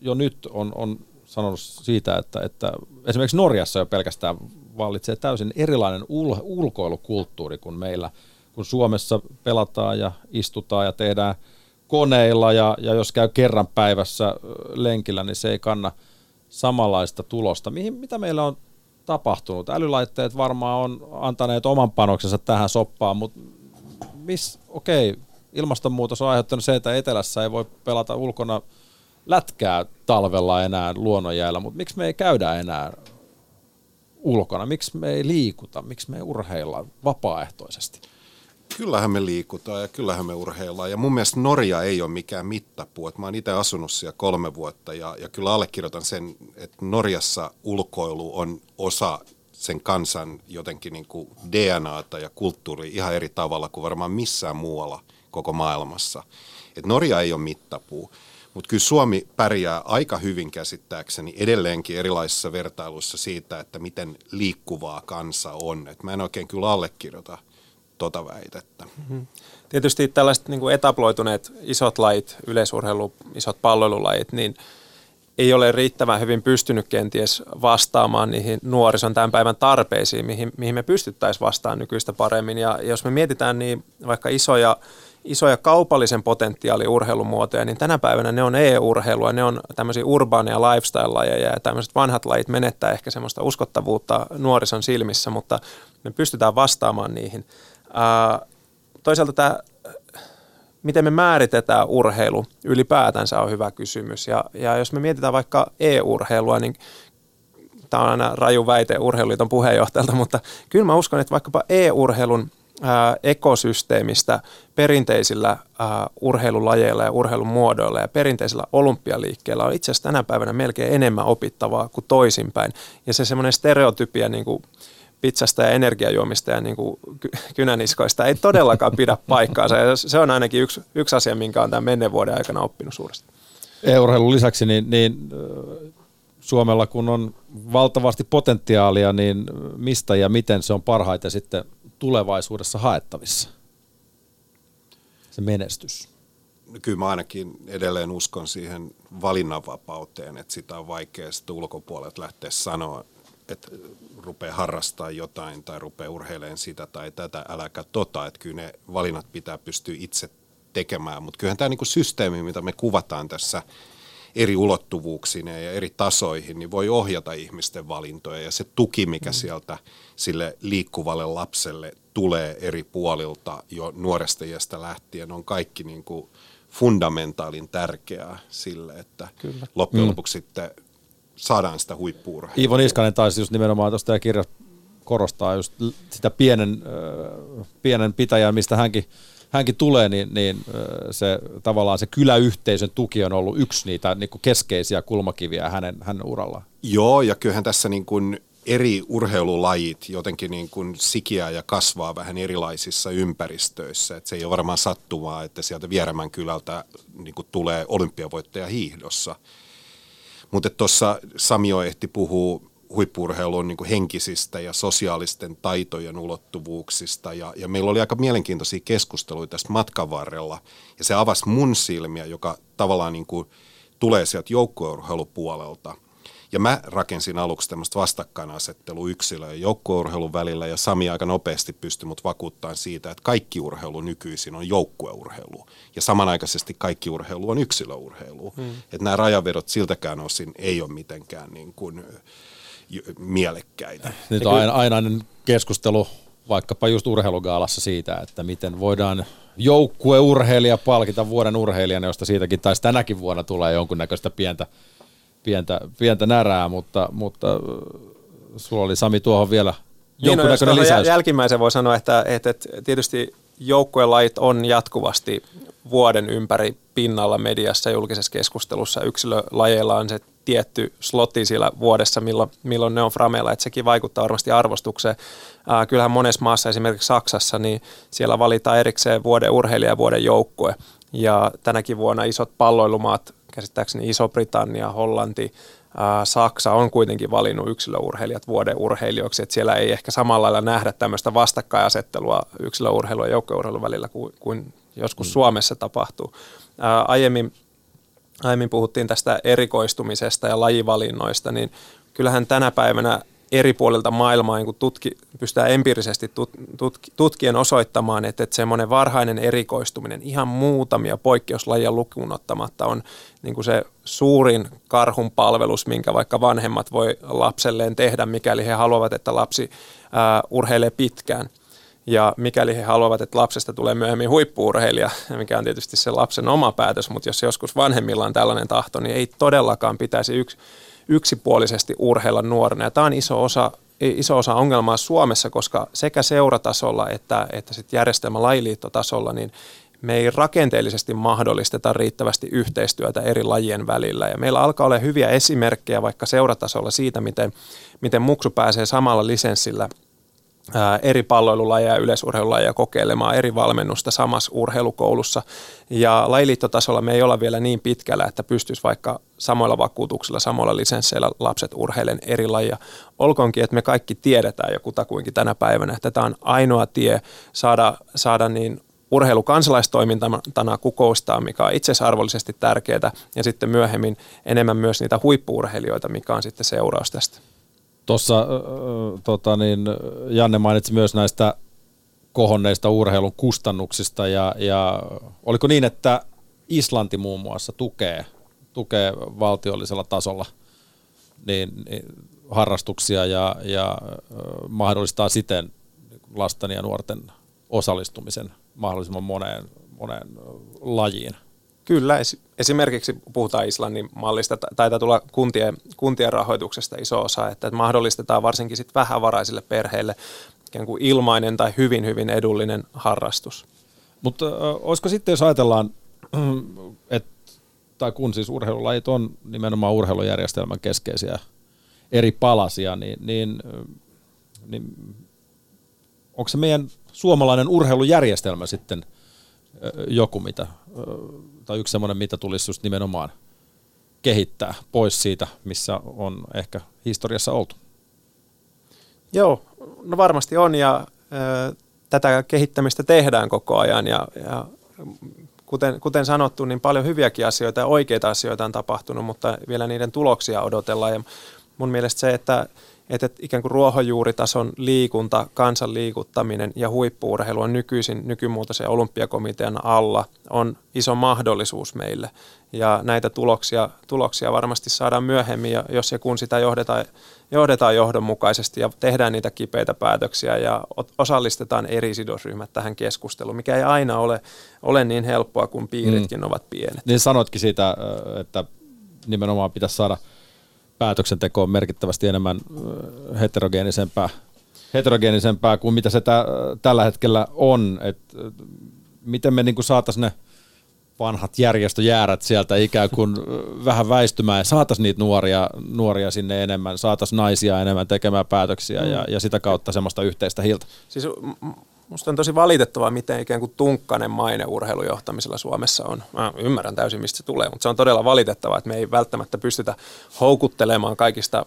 jo nyt on, on sanonut siitä, että, että esimerkiksi Norjassa jo pelkästään vallitsee täysin erilainen ul, ulkoilukulttuuri kuin meillä – kun Suomessa pelataan ja istutaan ja tehdään koneilla ja, ja jos käy kerran päivässä lenkillä, niin se ei kanna samanlaista tulosta. Mihin, mitä meillä on tapahtunut? Älylaitteet varmaan on antaneet oman panoksensa tähän soppaan, mutta miss, okei, okay, ilmastonmuutos on aiheuttanut se, että etelässä ei voi pelata ulkona lätkää talvella enää luonnonjäällä, mutta miksi me ei käydä enää ulkona? Miksi me ei liikuta? Miksi me ei urheilla vapaaehtoisesti? Kyllähän me liikutaan ja kyllähän me urheillaan. Ja mun mielestä Norja ei ole mikään mittapuu. mä oon itse asunut siellä kolme vuotta ja, ja kyllä allekirjoitan sen, että Norjassa ulkoilu on osa sen kansan jotenkin niin kuin DNAta ja kulttuuri ihan eri tavalla kuin varmaan missään muualla koko maailmassa. Et Norja ei ole mittapuu. Mutta kyllä Suomi pärjää aika hyvin käsittääkseni edelleenkin erilaisissa vertailuissa siitä, että miten liikkuvaa kansa on. Et mä en oikein kyllä allekirjoita tota väitettä. Mm-hmm. Tietysti tällaiset niin kuin etaploituneet isot lajit, yleisurheilu, isot palvelulajit, niin ei ole riittävän hyvin pystynyt kenties vastaamaan niihin nuorison tämän päivän tarpeisiin, mihin, mihin me pystyttäisiin vastaamaan nykyistä paremmin. Ja jos me mietitään niin vaikka isoja isoja kaupallisen potentiaalin urheilumuotoja, niin tänä päivänä ne on e-urheilua, ne on tämmöisiä urbaaneja lifestyle-lajeja ja tämmöiset vanhat lajit menettää ehkä semmoista uskottavuutta nuorison silmissä, mutta me pystytään vastaamaan niihin. Ää, toisaalta tämä, miten me määritetään urheilu ylipäätänsä on hyvä kysymys ja, ja jos me mietitään vaikka e-urheilua, niin tämä on aina raju väite urheiluliiton puheenjohtajalta, mutta kyllä mä uskon, että vaikkapa e-urheilun – ekosysteemistä perinteisillä urheilulajeilla ja urheilun muodoilla ja perinteisillä olympialiikkeillä on itse asiassa tänä päivänä melkein enemmän opittavaa kuin toisinpäin. Ja se semmoinen stereotypia niin kuin pizzasta ja energiajuomista ja niin kuin kynäniskoista ei todellakaan pidä paikkaansa. Ja se on ainakin yksi, yksi asia, minkä on tämän menneen vuoden aikana oppinut suuresti. E-urheilun lisäksi niin, niin Suomella kun on valtavasti potentiaalia, niin mistä ja miten se on parhaiten sitten tulevaisuudessa haettavissa? Se menestys. Kyllä mä ainakin edelleen uskon siihen valinnanvapauteen, että sitä on vaikea sitten ulkopuolelta lähteä sanoa, että rupeaa harrastaa jotain tai rupeaa urheilemaan sitä tai tätä, äläkä tota. Että kyllä ne valinnat pitää pystyä itse tekemään, mutta kyllähän tämä niinku systeemi, mitä me kuvataan tässä – eri ulottuvuuksineen ja eri tasoihin, niin voi ohjata ihmisten valintoja. Ja se tuki, mikä mm. sieltä sille liikkuvalle lapselle tulee eri puolilta jo nuoresta iästä lähtien, on kaikki niin kuin fundamentaalin tärkeää sille, että Kyllä. loppujen mm. lopuksi sitten saadaan sitä huippuurheilua. Iivo Niskanen taisi just nimenomaan tuosta ja kirja korostaa just sitä pienen, pienen pitäjän, mistä hänkin hänkin tulee, niin, niin se tavallaan se kyläyhteisön tuki on ollut yksi niitä niin kuin keskeisiä kulmakiviä hänen, hänen urallaan. Joo, ja kyllähän tässä niin kuin eri urheilulajit jotenkin niin kuin sikiää ja kasvaa vähän erilaisissa ympäristöissä. Et se ei ole varmaan sattumaa, että sieltä Vierämän kylältä niin kuin tulee olympiavoittaja hiihdossa. Mutta tuossa Samio ehti puhuu huippurheilun niin henkisistä ja sosiaalisten taitojen ulottuvuuksista. Ja, ja meillä oli aika mielenkiintoisia keskusteluja tästä matkan varrella. Ja se avasi mun silmiä, joka tavallaan niin kuin tulee sieltä joukkueurheilupuolelta. Ja mä rakensin aluksi tämmöistä vastakkainasettelua yksilö- ja joukkueurheilun välillä, ja Sami aika nopeasti pystyi mut vakuuttamaan siitä, että kaikki urheilu nykyisin on joukkueurheilu. Ja samanaikaisesti kaikki urheilu on yksilöurheilu. Hmm. Että nämä rajavedot siltäkään osin ei ole mitenkään niin kuin, mielekkäitä. Nyt on aina, ainainen keskustelu vaikkapa just urheilugaalassa siitä, että miten voidaan joukkueurheilija palkita vuoden urheilijana, josta siitäkin taisi tänäkin vuonna tulee jonkunnäköistä pientä, pientä, pientä närää, mutta, mutta äh, sulla oli Sami tuohon vielä niin, no, jonkunnäköinen lisäys. Jälkimmäisen voi sanoa, että, että, että tietysti joukkuelait on jatkuvasti vuoden ympäri pinnalla mediassa julkisessa keskustelussa. Yksilölajeilla on se tietty slotti siellä vuodessa, milloin, milloin ne on frameilla, että sekin vaikuttaa varmasti arvostukseen. Ää, kyllähän monessa maassa, esimerkiksi Saksassa, niin siellä valitaan erikseen vuoden urheilija ja vuoden joukkue. Ja tänäkin vuonna isot palloilumaat, käsittääkseni Iso-Britannia, Hollanti, Saksa on kuitenkin valinnut yksilöurheilijat vuoden urheilijoiksi, että siellä ei ehkä samalla lailla nähdä tämmöistä vastakkainasettelua yksilöurheilun ja joukkueurheilun välillä kuin, kuin joskus mm. Suomessa tapahtuu. Ää, aiemmin aiemmin puhuttiin tästä erikoistumisesta ja lajivalinnoista, niin kyllähän tänä päivänä eri puolilta maailmaa niin tutki, pystytään empiirisesti tut, tut, tutkien osoittamaan, että, että semmoinen varhainen erikoistuminen ihan muutamia poikkeuslajia lukuun ottamatta on niin kuin se suurin karhun palvelus, minkä vaikka vanhemmat voi lapselleen tehdä, mikäli he haluavat, että lapsi ää, urheilee pitkään. Ja mikäli he haluavat, että lapsesta tulee myöhemmin huippuurheilija, mikä on tietysti se lapsen oma päätös, mutta jos joskus vanhemmilla on tällainen tahto, niin ei todellakaan pitäisi yksi yksipuolisesti urheilla nuorena. Ja tämä on iso osa, iso osa ongelmaa Suomessa, koska sekä seuratasolla että, että sit järjestelmä lajiliittotasolla, niin me ei rakenteellisesti mahdollisteta riittävästi yhteistyötä eri lajien välillä. Ja meillä alkaa olla hyviä esimerkkejä vaikka seuratasolla siitä, miten, miten muksu pääsee samalla lisenssillä – eri palloilulajeja ja yleisurheilulajeja kokeilemaan eri valmennusta samassa urheilukoulussa. Ja lajiliittotasolla me ei olla vielä niin pitkällä, että pystyisi vaikka samoilla vakuutuksilla, samoilla lisensseillä lapset urheilen eri lajia. Olkoonkin, että me kaikki tiedetään jo kutakuinkin tänä päivänä, että tämä on ainoa tie saada, saada niin urheilu kansalaistoimintana kukoistaa, mikä on itsesarvollisesti tärkeää, ja sitten myöhemmin enemmän myös niitä huippuurheilijoita, mikä on sitten seuraus tästä. Tuossa tota niin, Janne mainitsi myös näistä kohonneista urheilun kustannuksista ja, ja oliko niin, että Islanti muun muassa tukee, tukee valtiollisella tasolla niin, niin harrastuksia ja, ja mahdollistaa siten lasten ja nuorten osallistumisen mahdollisimman moneen, moneen lajiin. Kyllä, esimerkiksi puhutaan Islannin mallista, taitaa tulla kuntien, kuntien rahoituksesta iso osa, että mahdollistetaan varsinkin sit vähävaraisille perheille ikään kuin ilmainen tai hyvin hyvin edullinen harrastus. Mutta äh, olisiko sitten, jos ajatellaan, että tai kun siis urheilulajit on nimenomaan urheilujärjestelmän keskeisiä eri palasia, niin, niin, niin onko se meidän suomalainen urheilujärjestelmä sitten joku, mitä tai yksi semmoinen, mitä tulisi just nimenomaan kehittää pois siitä, missä on ehkä historiassa oltu? Joo, no varmasti on ja ö, tätä kehittämistä tehdään koko ajan ja, ja kuten, kuten sanottu, niin paljon hyviäkin asioita ja oikeita asioita on tapahtunut, mutta vielä niiden tuloksia odotellaan ja mun mielestä se, että että ikään kuin ruohonjuuritason liikunta, kansan liikuttaminen ja huippuurheilu on nykyisin nykymuotoisen olympiakomitean alla on iso mahdollisuus meille. Ja näitä tuloksia, tuloksia varmasti saadaan myöhemmin, jos ja kun sitä johdetaan, johdetaan johdonmukaisesti ja tehdään niitä kipeitä päätöksiä ja osallistetaan eri sidosryhmät tähän keskusteluun, mikä ei aina ole, ole niin helppoa, kun piiritkin mm. ovat pienet. Niin sanoitkin siitä, että nimenomaan pitäisi saada – päätöksentekoon merkittävästi enemmän heterogeenisempää, heterogeenisempää kuin mitä se tä, tällä hetkellä on. Et, miten me niin saataisiin ne vanhat järjestöjäärät sieltä ikään kuin vähän väistymään ja saataisiin niitä nuoria, nuoria sinne enemmän, saataisiin naisia enemmän tekemään päätöksiä mm. ja, ja sitä kautta semmoista yhteistä hilta. Siis Musta on tosi valitettavaa, miten ikään kuin tunkkanen maine urheilujohtamisella Suomessa on. Mä ymmärrän täysin, mistä se tulee, mutta se on todella valitettavaa, että me ei välttämättä pystytä houkuttelemaan kaikista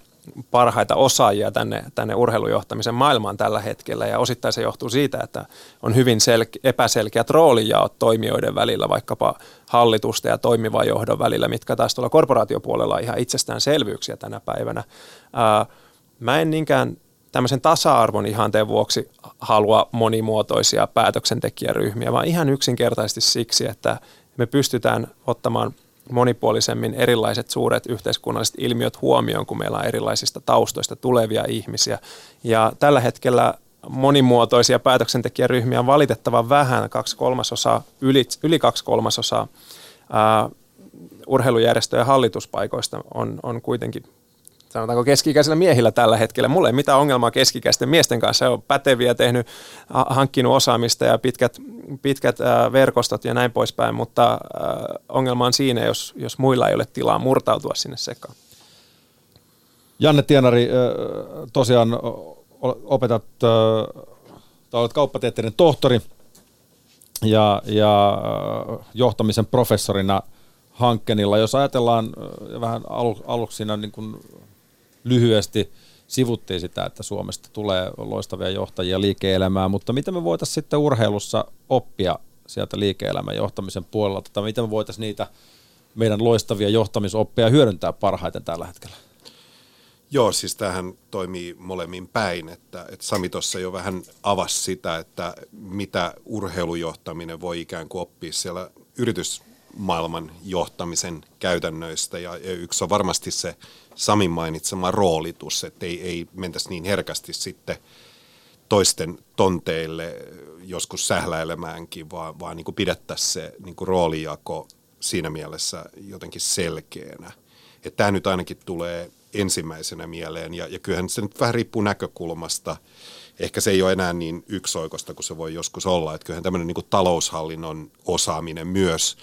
parhaita osaajia tänne, tänne urheilujohtamisen maailmaan tällä hetkellä. Ja osittain se johtuu siitä, että on hyvin selke- epäselkeät roolijaot toimijoiden välillä, vaikkapa hallitusta ja toimivan johdon välillä, mitkä taas tuolla korporaatiopuolella on ihan itsestäänselvyyksiä tänä päivänä. Ää, mä en niinkään tämmöisen tasa-arvon ihanteen vuoksi halua monimuotoisia päätöksentekijäryhmiä, vaan ihan yksinkertaisesti siksi, että me pystytään ottamaan monipuolisemmin erilaiset suuret yhteiskunnalliset ilmiöt huomioon, kun meillä on erilaisista taustoista tulevia ihmisiä. Ja tällä hetkellä monimuotoisia päätöksentekijäryhmiä on valitettavan vähän, kaksi kolmasosaa, yli, yli kaksi kolmasosaa ää, urheilujärjestöjen hallituspaikoista on, on kuitenkin sanotaanko keski-ikäisillä miehillä tällä hetkellä. Mulla ei mitään ongelmaa keski-ikäisten miesten kanssa. Se on päteviä, tehnyt, hankkinut osaamista ja pitkät, pitkät verkostot ja näin poispäin, mutta ongelma on siinä, jos, jos muilla ei ole tilaa murtautua sinne sekaan. Janne Tienari, tosiaan opetat, tai olet kauppatieteiden tohtori ja, ja johtamisen professorina Hankkenilla. Jos ajatellaan vähän aluksi niin kuin lyhyesti sivuttiin sitä, että Suomesta tulee loistavia johtajia liike-elämään, mutta miten me voitaisiin sitten urheilussa oppia sieltä liike-elämän johtamisen puolelta, tai miten me voitaisiin niitä meidän loistavia johtamisoppia hyödyntää parhaiten tällä hetkellä? Joo, siis tähän toimii molemmin päin, että, että Sami tuossa jo vähän avasi sitä, että mitä urheilujohtaminen voi ikään kuin oppia siellä yritysmaailman johtamisen käytännöistä ja, ja yksi on varmasti se Samin mainitsema roolitus, että ei, ei mentäisi niin herkästi sitten toisten tonteille joskus sähläilemäänkin, vaan, vaan niin kuin pidettäisiin se niin kuin roolijako siinä mielessä jotenkin selkeänä. Että tämä nyt ainakin tulee ensimmäisenä mieleen. Ja, ja kyllähän se nyt vähän riippuu näkökulmasta. Ehkä se ei ole enää niin yksioikosta kuin se voi joskus olla. Että kyllähän tämmöinen niin taloushallinnon osaaminen myös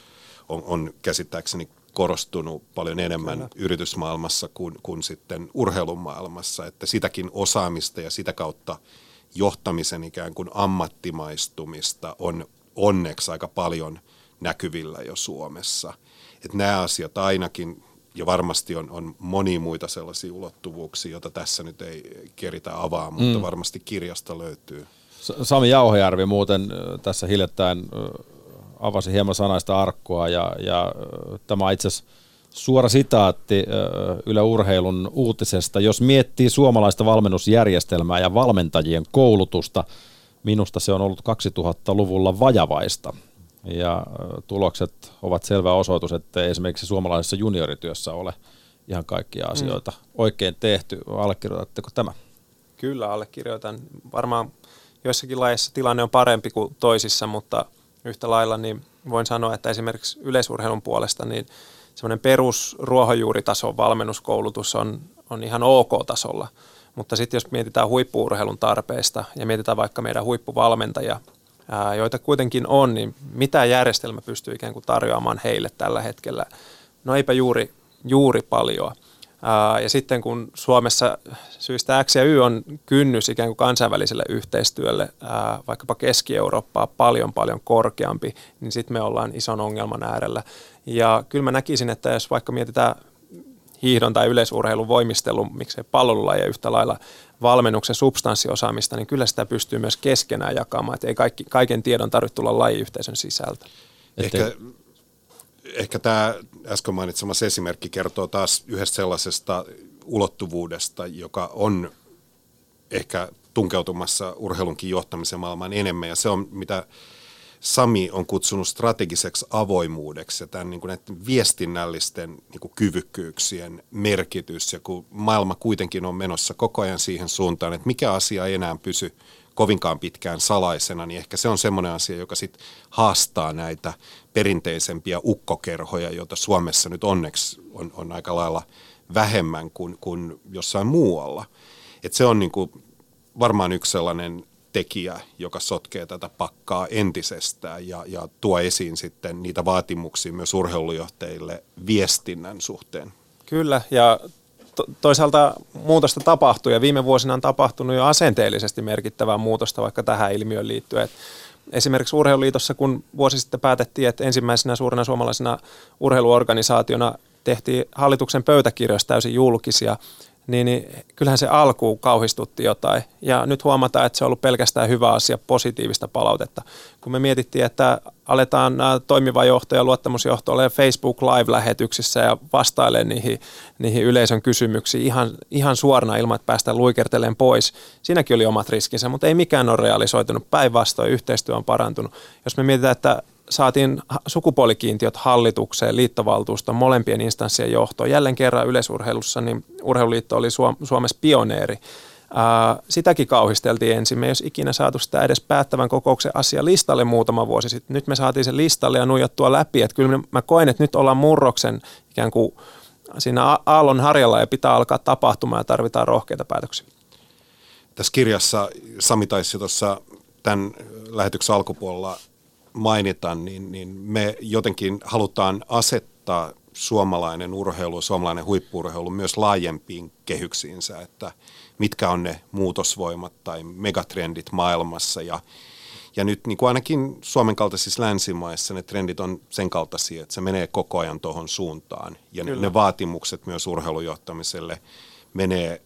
on, on käsittääkseni korostunut paljon enemmän Kyllä. yritysmaailmassa kuin, kuin sitten urheilumaailmassa. Että sitäkin osaamista ja sitä kautta johtamisen ikään kuin ammattimaistumista on onneksi aika paljon näkyvillä jo Suomessa. Että nämä asiat ainakin ja varmasti on, on monia muita sellaisia ulottuvuuksia, joita tässä nyt ei keritä avaa, mutta mm. varmasti kirjasta löytyy. Sami Jauhojärvi muuten tässä hiljattain avasi hieman sanaista arkkua ja, ja tämä itse asiassa suora sitaatti Yle Urheilun uutisesta. Jos miettii suomalaista valmennusjärjestelmää ja valmentajien koulutusta, minusta se on ollut 2000-luvulla vajavaista ja tulokset ovat selvä osoitus, että esimerkiksi suomalaisessa juniorityössä ole ihan kaikkia asioita mm. oikein tehty. Allekirjoitatteko tämä? Kyllä, allekirjoitan. Varmaan joissakin lajeissa tilanne on parempi kuin toisissa, mutta yhtä lailla niin voin sanoa, että esimerkiksi yleisurheilun puolesta niin semmoinen perusruohonjuuritason valmennuskoulutus on, on ihan ok-tasolla. Mutta sitten jos mietitään huippuurheilun tarpeista ja mietitään vaikka meidän huippuvalmentajia, joita kuitenkin on, niin mitä järjestelmä pystyy ikään kuin tarjoamaan heille tällä hetkellä? No eipä juuri, juuri paljon. Ja sitten kun Suomessa syystä X ja Y on kynnys ikään kuin kansainväliselle yhteistyölle, vaikkapa Keski-Eurooppaa paljon paljon korkeampi, niin sitten me ollaan ison ongelman äärellä. Ja kyllä mä näkisin, että jos vaikka mietitään hiihdon tai yleisurheilun voimistelun, miksei palvelulajeja yhtä lailla valmennuksen substanssiosaamista, niin kyllä sitä pystyy myös keskenään jakamaan, että ei kaikki, kaiken tiedon tarvitse tulla lajiyhteisön sisältä. Ehkä, ehkä tämä äsken mainitsemassa esimerkki kertoo taas yhdestä sellaisesta ulottuvuudesta, joka on ehkä tunkeutumassa urheilunkin johtamisen maailmaan enemmän, ja se on mitä Sami on kutsunut strategiseksi avoimuudeksi ja tämän niin kuin näiden viestinnällisten niin kuin kyvykkyyksien merkitys. Ja kun maailma kuitenkin on menossa koko ajan siihen suuntaan, että mikä asia ei enää pysy kovinkaan pitkään salaisena, niin ehkä se on semmoinen asia, joka sitten haastaa näitä perinteisempiä ukkokerhoja, joita Suomessa nyt onneksi on, on aika lailla vähemmän kuin, kuin jossain muualla. Et se on niin kuin varmaan yksi sellainen tekijä, joka sotkee tätä pakkaa entisestään ja, ja tuo esiin sitten niitä vaatimuksia myös urheilujohtajille viestinnän suhteen. Kyllä, ja to- toisaalta muutosta tapahtuu, ja viime vuosina on tapahtunut jo asenteellisesti merkittävää muutosta vaikka tähän ilmiöön liittyen. Esimerkiksi Urheiluliitossa, kun vuosi sitten päätettiin, että ensimmäisenä suurena suomalaisena urheiluorganisaationa tehtiin hallituksen pöytäkirjoista täysin julkisia, niin, niin kyllähän se alkuun kauhistutti jotain. Ja nyt huomataan, että se on ollut pelkästään hyvä asia, positiivista palautetta. Kun me mietittiin, että aletaan toimiva johtaja, luottamusjohto olemaan Facebook Live-lähetyksissä ja vastailee niihin, niihin yleisön kysymyksiin ihan, ihan suorana ilman, että päästään luikerteleen pois. Siinäkin oli omat riskinsä, mutta ei mikään ole realisoitunut. Päinvastoin yhteistyö on parantunut. Jos me mietitään, että saatiin sukupuolikiintiöt hallitukseen, liittovaltuuston, molempien instanssien johtoon. Jälleen kerran yleisurheilussa niin Urheiluliitto oli Suomessa pioneeri. sitäkin kauhisteltiin ensin. Me ei olisi ikinä saatu sitä edes päättävän kokouksen asia listalle muutama vuosi sitten. Nyt me saatiin sen listalle ja nuijattua läpi. Että kyllä mä koen, että nyt ollaan murroksen ikään kuin siinä aallon harjalla ja pitää alkaa tapahtumaan ja tarvitaan rohkeita päätöksiä. Tässä kirjassa Sami taisi tuossa tämän lähetyksen alkupuolella mainita, niin, niin me jotenkin halutaan asettaa suomalainen urheilu, suomalainen huippuurheilu myös laajempiin kehyksiinsä, että mitkä on ne muutosvoimat tai megatrendit maailmassa ja ja nyt niin kuin ainakin Suomen kaltaisissa länsimaissa ne trendit on sen kaltaisia, että se menee koko ajan tuohon suuntaan. Ja Kyllä. ne vaatimukset myös urheilujohtamiselle menee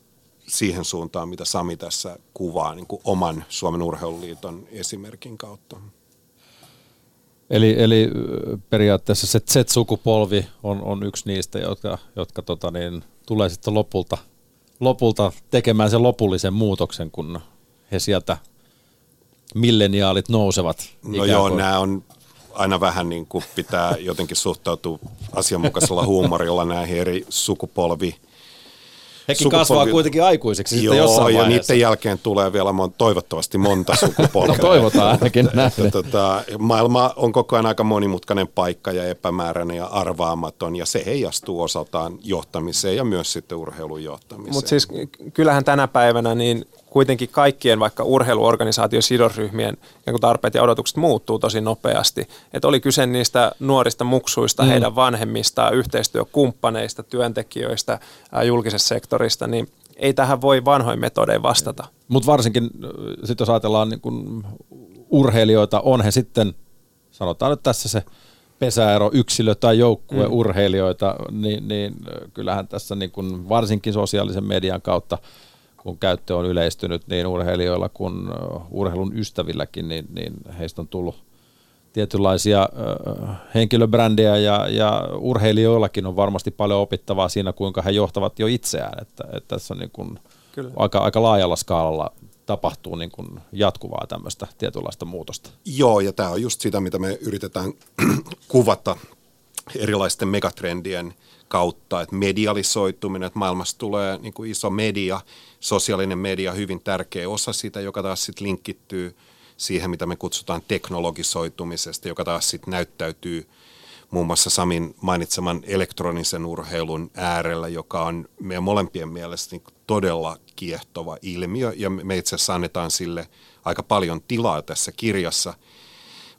siihen suuntaan, mitä Sami tässä kuvaa niin kuin oman Suomen urheiluliiton esimerkin kautta. Eli, eli periaatteessa se Z-sukupolvi on, on yksi niistä, jotka, jotka tota niin, tulee sitten lopulta lopulta tekemään sen lopullisen muutoksen, kun he sieltä milleniaalit nousevat? No joo, nämä on aina vähän niin kuin pitää jotenkin suhtautua asianmukaisella huumorilla näihin eri sukupolvi Hekin sukupolvi... kasvaa kuitenkin aikuiseksi Joo, sitten jossain ja vaiheessa. niiden jälkeen tulee vielä mon, toivottavasti monta sukupolvea. no toivotaan ainakin näin. Tota, maailma on koko ajan aika monimutkainen paikka ja epämääräinen ja arvaamaton, ja se heijastuu osaltaan johtamiseen ja myös sitten urheilun johtamiseen. Mutta siis kyllähän tänä päivänä niin kuitenkin kaikkien vaikka urheiluorganisaation sidosryhmien tarpeet ja odotukset muuttuu tosi nopeasti. Et oli kyse niistä nuorista muksuista, mm. heidän vanhemmista, yhteistyökumppaneista, työntekijöistä, julkisesta sektorista, niin ei tähän voi vanhoin metodein vastata. Mutta varsinkin sitten jos ajatellaan niin kun urheilijoita, on he sitten, sanotaan nyt tässä se pesäero, yksilö tai joukkue mm. urheilijoita, niin, niin kyllähän tässä niin kun varsinkin sosiaalisen median kautta – kun käyttö on yleistynyt niin urheilijoilla kuin urheilun ystävilläkin, niin, niin heistä on tullut tietynlaisia henkilöbrändejä ja, ja urheilijoillakin on varmasti paljon opittavaa siinä, kuinka he johtavat jo itseään. Että, että tässä on niin kuin aika, aika laajalla skaalalla tapahtuu niin kuin jatkuvaa tämmöistä tietynlaista muutosta. Joo, ja tämä on just sitä, mitä me yritetään kuvata erilaisten megatrendien kautta, että medialisoituminen, että maailmassa tulee niin kuin iso media, sosiaalinen media hyvin tärkeä osa sitä, joka taas sitten linkittyy siihen, mitä me kutsutaan teknologisoitumisesta, joka taas sitten näyttäytyy muun muassa Samin mainitseman elektronisen urheilun äärellä, joka on meidän molempien mielestä niin todella kiehtova ilmiö, ja me itse asiassa annetaan sille aika paljon tilaa tässä kirjassa –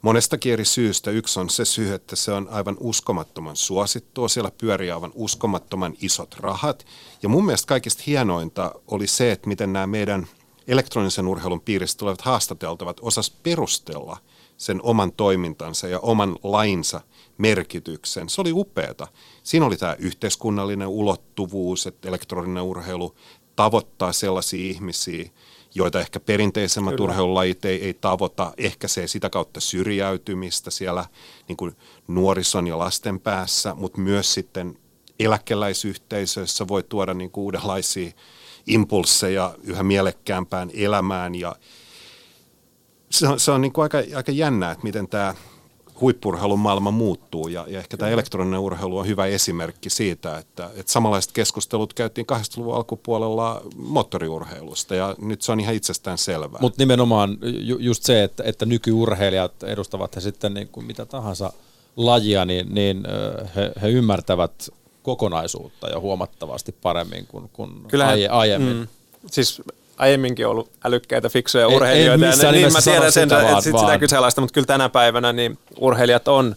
monestakin eri syystä. Yksi on se syy, että se on aivan uskomattoman suosittua. Siellä pyörii aivan uskomattoman isot rahat. Ja mun mielestä kaikista hienointa oli se, että miten nämä meidän elektronisen urheilun piirissä tulevat haastateltavat osas perustella sen oman toimintansa ja oman lainsa merkityksen. Se oli upeata. Siinä oli tämä yhteiskunnallinen ulottuvuus, että elektroninen urheilu tavoittaa sellaisia ihmisiä, joita ehkä perinteisemmät Kyllä. urheilulajit ei, ei tavoita, ehkäisee sitä kautta syrjäytymistä siellä niin kuin nuorison ja lasten päässä, mutta myös sitten eläkeläisyhteisöissä voi tuoda niin kuin uudenlaisia impulseja yhä mielekkäämpään elämään ja se on, se on niin kuin aika, aika jännää, että miten tämä huippurheilun maailma muuttuu ja, ja ehkä tämä elektroninen urheilu on hyvä esimerkki siitä, että, että samanlaiset keskustelut käytiin 80-luvun alkupuolella moottoriurheilusta ja nyt se on ihan itsestään selvää. Mutta nimenomaan ju, just se, että, että nykyurheilijat edustavat he sitten niin kuin mitä tahansa lajia, niin, niin he, he ymmärtävät kokonaisuutta ja huomattavasti paremmin kuin, kuin Kyllähän, aiemmin. Mm, siis aiemminkin ollut älykkäitä, fiksuja urheilijoita. Ei, ei niin mä tiedän sen, että vaan, sit sitä kyseenalaista, mutta kyllä tänä päivänä niin urheilijat on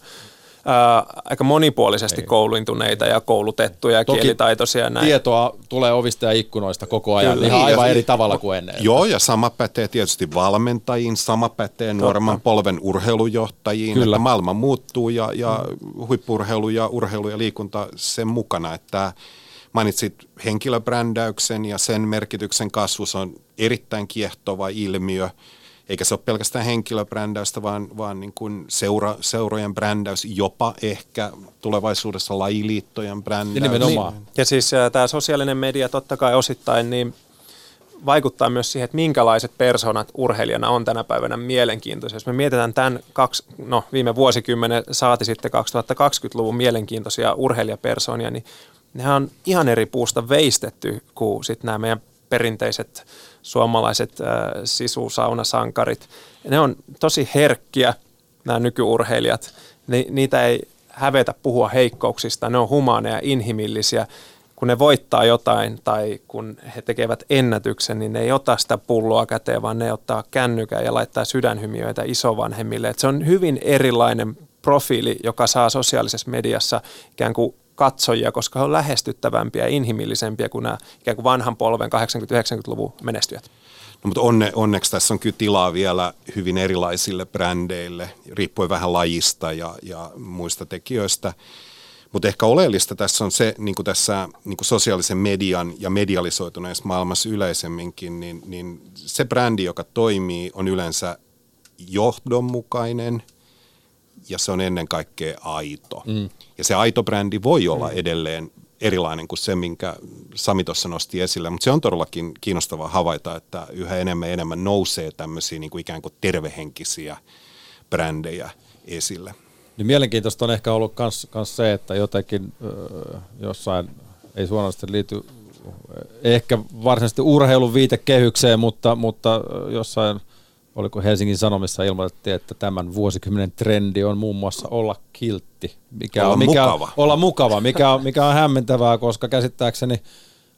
ää, aika monipuolisesti ei. kouluintuneita ja koulutettuja ja Toki kielitaitoisia. Näin. tietoa tulee ovista ja ikkunoista koko ajan, Kyllä. ihan aivan ja, eri tavalla kuin ennen. Joo, ja sama pätee tietysti valmentajiin, sama pätee nuoremman polven urheilujohtajiin, Kyllä. että maailma muuttuu ja, ja huippurheilu ja urheilu ja liikunta sen mukana, että Mainitsit henkilöbrändäyksen ja sen merkityksen kasvus on erittäin kiehtova ilmiö. Eikä se ole pelkästään henkilöbrändäystä, vaan, vaan niin kuin seura, seurojen brändäys, jopa ehkä tulevaisuudessa lajiliittojen brändäys. Ja nimenomaan. Niin. Ja siis äh, tämä sosiaalinen media totta kai osittain niin vaikuttaa myös siihen, että minkälaiset persoonat urheilijana on tänä päivänä mielenkiintoisia. Jos me mietitään tämän kaksi, no, viime vuosikymmenen saati sitten 2020-luvun mielenkiintoisia urheilijapersoonia, niin nehän on ihan eri puusta veistetty kuin sitten nämä meidän perinteiset suomalaiset äh, sisusaunasankarit. Ne on tosi herkkiä, nämä nykyurheilijat. Ni, niitä ei hävetä puhua heikkouksista, ne on humaaneja, inhimillisiä. Kun ne voittaa jotain tai kun he tekevät ennätyksen, niin ne ei ota sitä pulloa käteen, vaan ne ottaa kännykän ja laittaa sydänhymiöitä isovanhemmille. Et se on hyvin erilainen profiili, joka saa sosiaalisessa mediassa ikään kuin katsojia, koska he ovat lähestyttävämpiä ja inhimillisempiä kuin nämä ikään kuin vanhan polven 80-90-luvun menestyjät. No, mutta onne, onneksi tässä on kyllä tilaa vielä hyvin erilaisille brändeille, riippuen vähän lajista ja, ja muista tekijöistä. Mutta ehkä oleellista tässä on se, niin kuin tässä niin kuin sosiaalisen median ja medialisoituneessa maailmassa yleisemminkin, niin, niin se brändi, joka toimii, on yleensä johdonmukainen – ja se on ennen kaikkea aito. Mm. Ja se aito brändi voi olla mm. edelleen erilainen kuin se, minkä Sami tuossa nosti esille. Mutta se on todellakin kiinnostavaa havaita, että yhä enemmän ja enemmän nousee tämmöisiä niin kuin ikään kuin tervehenkisiä brändejä esille. Niin mielenkiintoista on ehkä ollut myös se, että jotenkin ö, jossain, ei suoranaisesti liity ehkä varsinaisesti urheilun viitekehykseen, mutta, mutta jossain, oliko Helsingin Sanomissa ilmoitettiin, että tämän vuosikymmenen trendi on muun muassa olla kiltti. Mikä olla on, mikä mukava. Olla mukava, mikä on, mikä on hämmentävää, koska käsittääkseni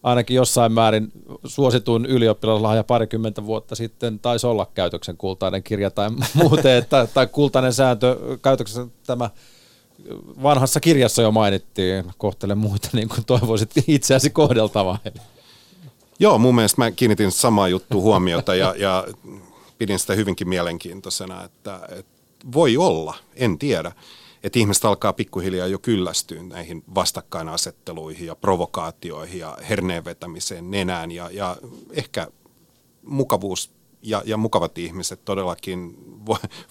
ainakin jossain määrin suosituin ylioppilaslahja parikymmentä vuotta sitten taisi olla käytöksen kultainen kirja tai muuten, että, tai kultainen sääntö käytöksessä tämä vanhassa kirjassa jo mainittiin, kohtele muita niin kuin toivoisit itseäsi kohdeltavaa. Joo, mun mielestä mä kiinnitin samaa juttua huomiota ja, ja pidin sitä hyvinkin mielenkiintoisena, että, että voi olla, en tiedä, että ihmiset alkaa pikkuhiljaa jo kyllästyä näihin vastakkainasetteluihin ja provokaatioihin ja herneen vetämiseen nenään ja, ja ehkä mukavuus ja, ja mukavat ihmiset todellakin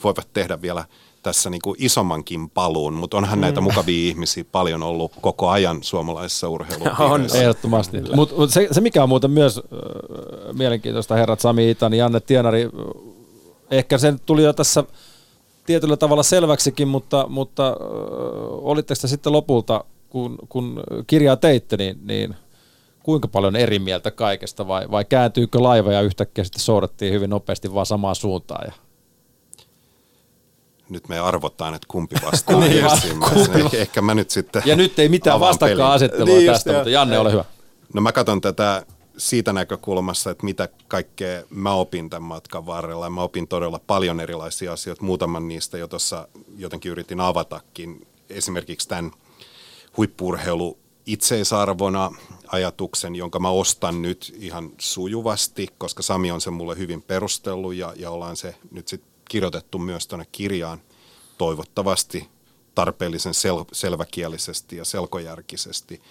voivat tehdä vielä tässä niin kuin isommankin paluun, mutta onhan mm. näitä mukavia ihmisiä paljon ollut koko ajan suomalaisessa urheilupiirissä. On, ehdottomasti. Mutta mut se, se, mikä on muuten myös äh, mielenkiintoista, herrat Sami Itan ja Janne Tienari, ehkä sen tuli jo tässä tietyllä tavalla selväksikin, mutta, mutta äh, olitteko te sitten lopulta, kun, kun kirjaa teitte, niin, niin kuinka paljon eri mieltä kaikesta vai, vai kääntyykö laiva ja yhtäkkiä sitten soudattiin hyvin nopeasti vaan samaan suuntaan ja nyt me arvotaan, että kumpi vastaa niin, Ehkä, ehkä mä nyt sitten Ja nyt ei mitään vastakkainasettelua niin, tästä, just, mutta Janne, ole hyvä. No mä katson tätä siitä näkökulmasta, että mitä kaikkea mä opin tämän matkan varrella. Mä opin todella paljon erilaisia asioita. Muutaman niistä jo tuossa jotenkin yritin avatakin. Esimerkiksi tämän huippurheilu itseisarvona ajatuksen, jonka mä ostan nyt ihan sujuvasti, koska Sami on sen mulle hyvin perustellut ja, ja ollaan se nyt sitten kirjoitettu myös tuonne kirjaan toivottavasti tarpeellisen sel- selväkielisesti ja selkojärkisesti.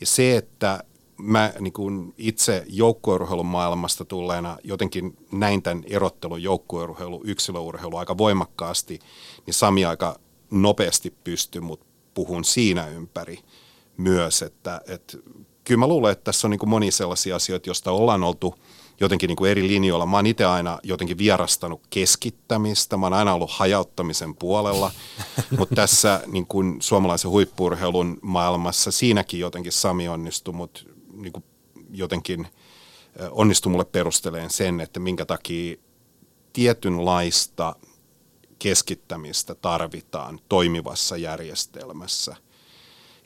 Ja se, että mä niin kuin itse joukkueurheilun maailmasta tulleena jotenkin näin tämän erottelun joukkueurheilu, yksilöurheilu aika voimakkaasti, niin Sami aika nopeasti pystyi, mutta puhun siinä ympäri myös, että, että kyllä mä luulen, että tässä on niin kuin moni sellaisia asioita, joista ollaan oltu – jotenkin niin kuin eri linjoilla. Mä oon itse aina jotenkin vierastanut keskittämistä, mä oon aina ollut hajauttamisen puolella, mutta tässä niin kuin suomalaisen huippurheilun maailmassa siinäkin jotenkin Sami onnistui, mutta niin kuin jotenkin onnistui mulle perusteleen sen, että minkä takia tietynlaista keskittämistä tarvitaan toimivassa järjestelmässä –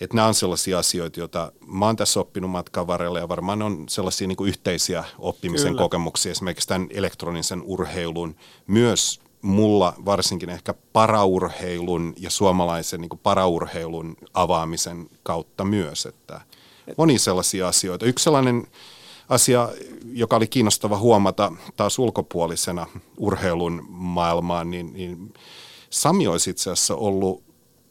että nämä on sellaisia asioita, joita mä oon tässä oppinut matkan varrella ja varmaan on sellaisia niin kuin yhteisiä oppimisen Kyllä. kokemuksia esimerkiksi tämän elektronisen urheilun, myös mulla varsinkin ehkä paraurheilun ja suomalaisen niin paraurheilun avaamisen kautta myös, että moni sellaisia asioita. Yksi sellainen asia, joka oli kiinnostava huomata taas ulkopuolisena urheilun maailmaan, niin, niin Sami olisi itse asiassa ollut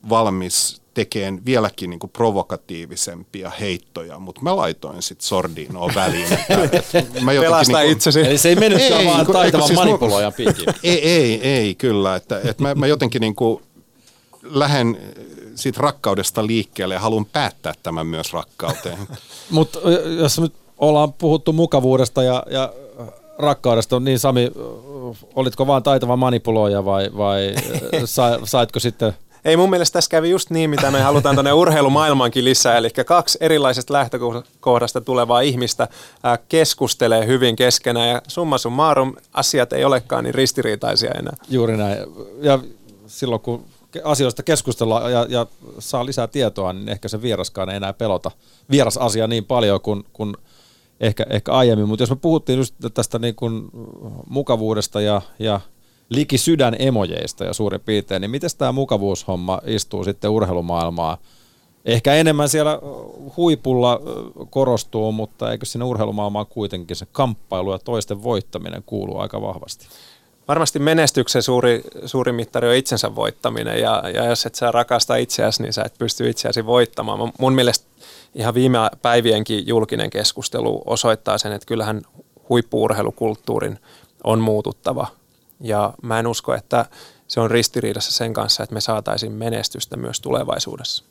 valmis tekemään vieläkin niin kuin provokatiivisempia heittoja, mutta mä laitoin sitten Sordinoon väliin. Että, mä Pelasta niin kuin, itsesi. Eli se ei mennytkään ei, vaan taitavan siis manipuloijan piikkiin. Ei, ei, ei, kyllä. Että, että mä, mä jotenkin niin kuin lähden siitä rakkaudesta liikkeelle ja haluan päättää tämän myös rakkauteen. mutta jos nyt ollaan puhuttu mukavuudesta ja, ja rakkaudesta, niin Sami, olitko vaan taitava manipuloija vai, vai saitko sitten – ei mun mielestä tässä kävi just niin, mitä me halutaan tuonne urheilumaailmaankin lisää, eli kaksi erilaisesta lähtökohdasta tulevaa ihmistä keskustelee hyvin keskenään ja summa summarum asiat ei olekaan niin ristiriitaisia enää. Juuri näin. Ja silloin kun asioista keskustellaan ja, ja saa lisää tietoa, niin ehkä se vieraskaan ei enää pelota vieras asia niin paljon kuin, kuin ehkä, ehkä aiemmin. Mutta jos me puhuttiin just tästä niin kuin mukavuudesta ja, ja liki sydän emojeista ja suurin piirtein, niin miten tämä mukavuushomma istuu sitten urheilumaailmaa? Ehkä enemmän siellä huipulla korostuu, mutta eikö sinne urheilumaailmaan kuitenkin se kamppailu ja toisten voittaminen kuuluu aika vahvasti? Varmasti menestyksen suuri, suuri mittari on itsensä voittaminen ja, ja jos et sä rakasta itseäsi, niin sä et pysty itseäsi voittamaan. Mun mielestä ihan viime päivienkin julkinen keskustelu osoittaa sen, että kyllähän huippuurheilukulttuurin on muututtava – ja mä en usko, että se on ristiriidassa sen kanssa, että me saataisiin menestystä myös tulevaisuudessa.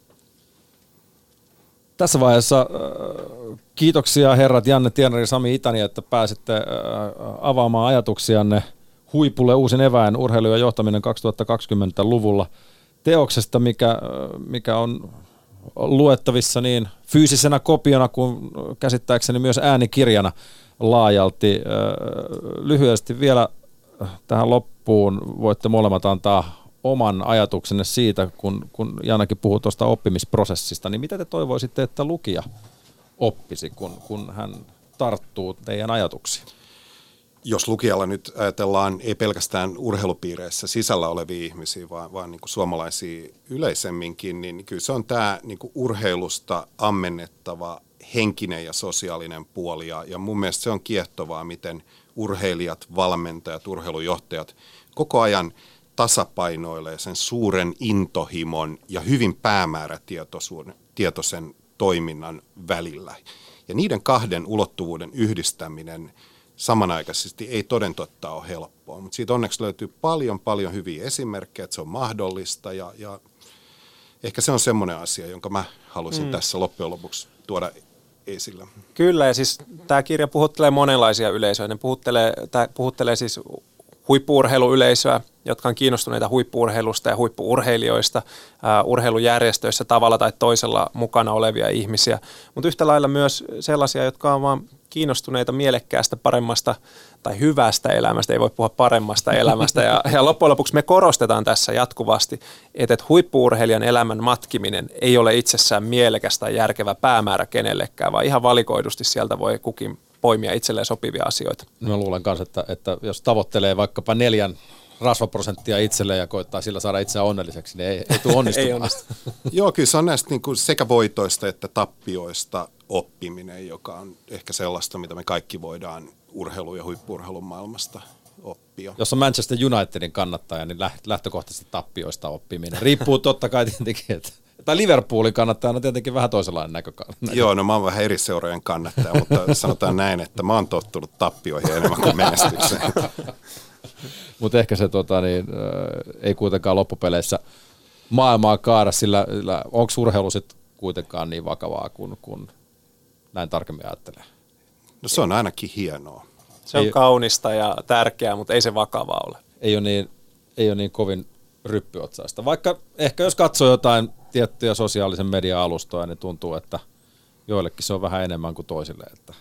Tässä vaiheessa äh, kiitoksia herrat Janne Tienari Sami Itani, että pääsitte äh, avaamaan ajatuksianne huipulle uusin eväin urheilu ja johtaminen 2020-luvulla teoksesta, mikä, äh, mikä on luettavissa niin fyysisenä kopiona kuin käsittääkseni myös äänikirjana laajalti. Lyhyesti vielä tähän loppuun voitte molemmat antaa oman ajatuksenne siitä, kun, kun Janakin puhuu tuosta oppimisprosessista, niin mitä te toivoisitte, että lukija oppisi, kun, kun hän tarttuu teidän ajatuksiin? Jos lukijalla nyt ajatellaan ei pelkästään urheilupiireissä sisällä olevia ihmisiä, vaan, vaan niin kuin suomalaisia yleisemminkin, niin kyllä se on tämä niin kuin urheilusta ammennettava henkinen ja sosiaalinen puoli. Ja, ja mun mielestä se on kiehtovaa, miten urheilijat, valmentajat, urheilujohtajat koko ajan – tasapainoilee sen suuren intohimon ja hyvin päämäärätietoisen toiminnan välillä. Ja niiden kahden ulottuvuuden yhdistäminen samanaikaisesti ei toden totta ole helppoa, mutta siitä onneksi löytyy paljon paljon hyviä esimerkkejä, että se on mahdollista ja, ja ehkä se on semmoinen asia, jonka mä haluaisin mm. tässä loppujen lopuksi tuoda esille. Kyllä, ja siis tämä kirja puhuttelee monenlaisia yleisöjä. Ne puhuttelee, tämä puhuttelee siis huippuurheiluyleisöä, jotka on kiinnostuneita huippuurheilusta ja huippuurheilijoista, urheilujärjestöissä tavalla tai toisella mukana olevia ihmisiä, mutta yhtä lailla myös sellaisia, jotka on vaan kiinnostuneita mielekkäästä, paremmasta tai hyvästä elämästä, ei voi puhua paremmasta elämästä. Ja, ja loppujen lopuksi me korostetaan tässä jatkuvasti, että huippuurheilijan elämän matkiminen ei ole itsessään mielekästä tai järkevä päämäärä kenellekään, vaan ihan valikoidusti sieltä voi kukin poimia itselleen sopivia asioita. Mä luulen myös, että, että jos tavoittelee vaikkapa neljän rasvaprosenttia itselleen ja koittaa sillä saada itseään onnelliseksi, niin ei, ei tule onnistumaan. ei onnistu. Joo, kyllä se on näistä niin kuin sekä voitoista että tappioista oppiminen, joka on ehkä sellaista, mitä me kaikki voidaan urheilu- ja huippurheilun maailmasta oppia. Jos on Manchester Unitedin kannattaja, niin lähtökohtaisesti tappioista oppiminen. Riippuu totta kai tietenkin, että tai Liverpoolin kannattajana tietenkin vähän toisenlainen näkökanta. Joo, no mä oon vähän eri seurojen kannattaja, mutta sanotaan näin, että mä oon tottunut tappioihin enemmän kuin menestykseen. mutta ehkä se tota, niin, äh, ei kuitenkaan loppupeleissä maailmaa kaada, sillä, sillä onko urheilu sitten kuitenkaan niin vakavaa kuin, kuin näin tarkemmin ajattelee? No se on ainakin hienoa. Se on ei, kaunista ja tärkeää, mutta ei se vakavaa ole. Ei ole niin, ei ole niin kovin ryppyotsaista. Vaikka ehkä jos katsoo jotain tiettyjä sosiaalisen median alustoja, niin tuntuu, että joillekin se on vähän enemmän kuin toisille. Että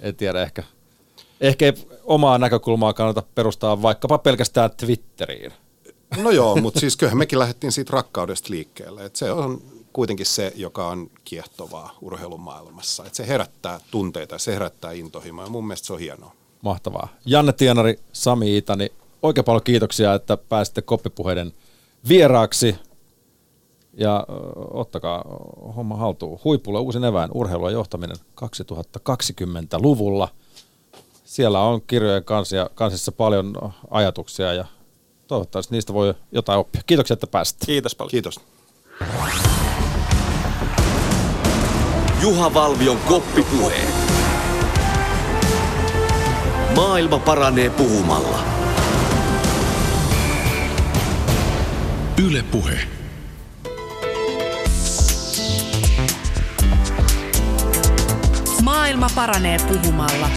en tiedä, ehkä, ehkä ei omaa näkökulmaa kannata perustaa vaikkapa pelkästään Twitteriin. No joo, mutta siis kyllähän mekin lähdettiin siitä rakkaudesta liikkeelle. että se on kuitenkin se, joka on kiehtovaa urheilumaailmassa. Että se herättää tunteita, se herättää intohimoa ja mun mielestä se on hienoa. Mahtavaa. Janne Tienari, Sami Itani, oikein paljon kiitoksia, että pääsitte koppipuheiden vieraaksi. Ja ottakaa homma haltuun. Huipulle uusin evään urheilua johtaminen 2020-luvulla. Siellä on kirjojen kansia, kansissa paljon ajatuksia ja toivottavasti niistä voi jotain oppia. Kiitoksia, että pääsitte. Kiitos paljon. Kiitos. Juha Valvion koppipuheet. Maailma paranee puhumalla. Yle Puhe. Maailma paranee puhumalla.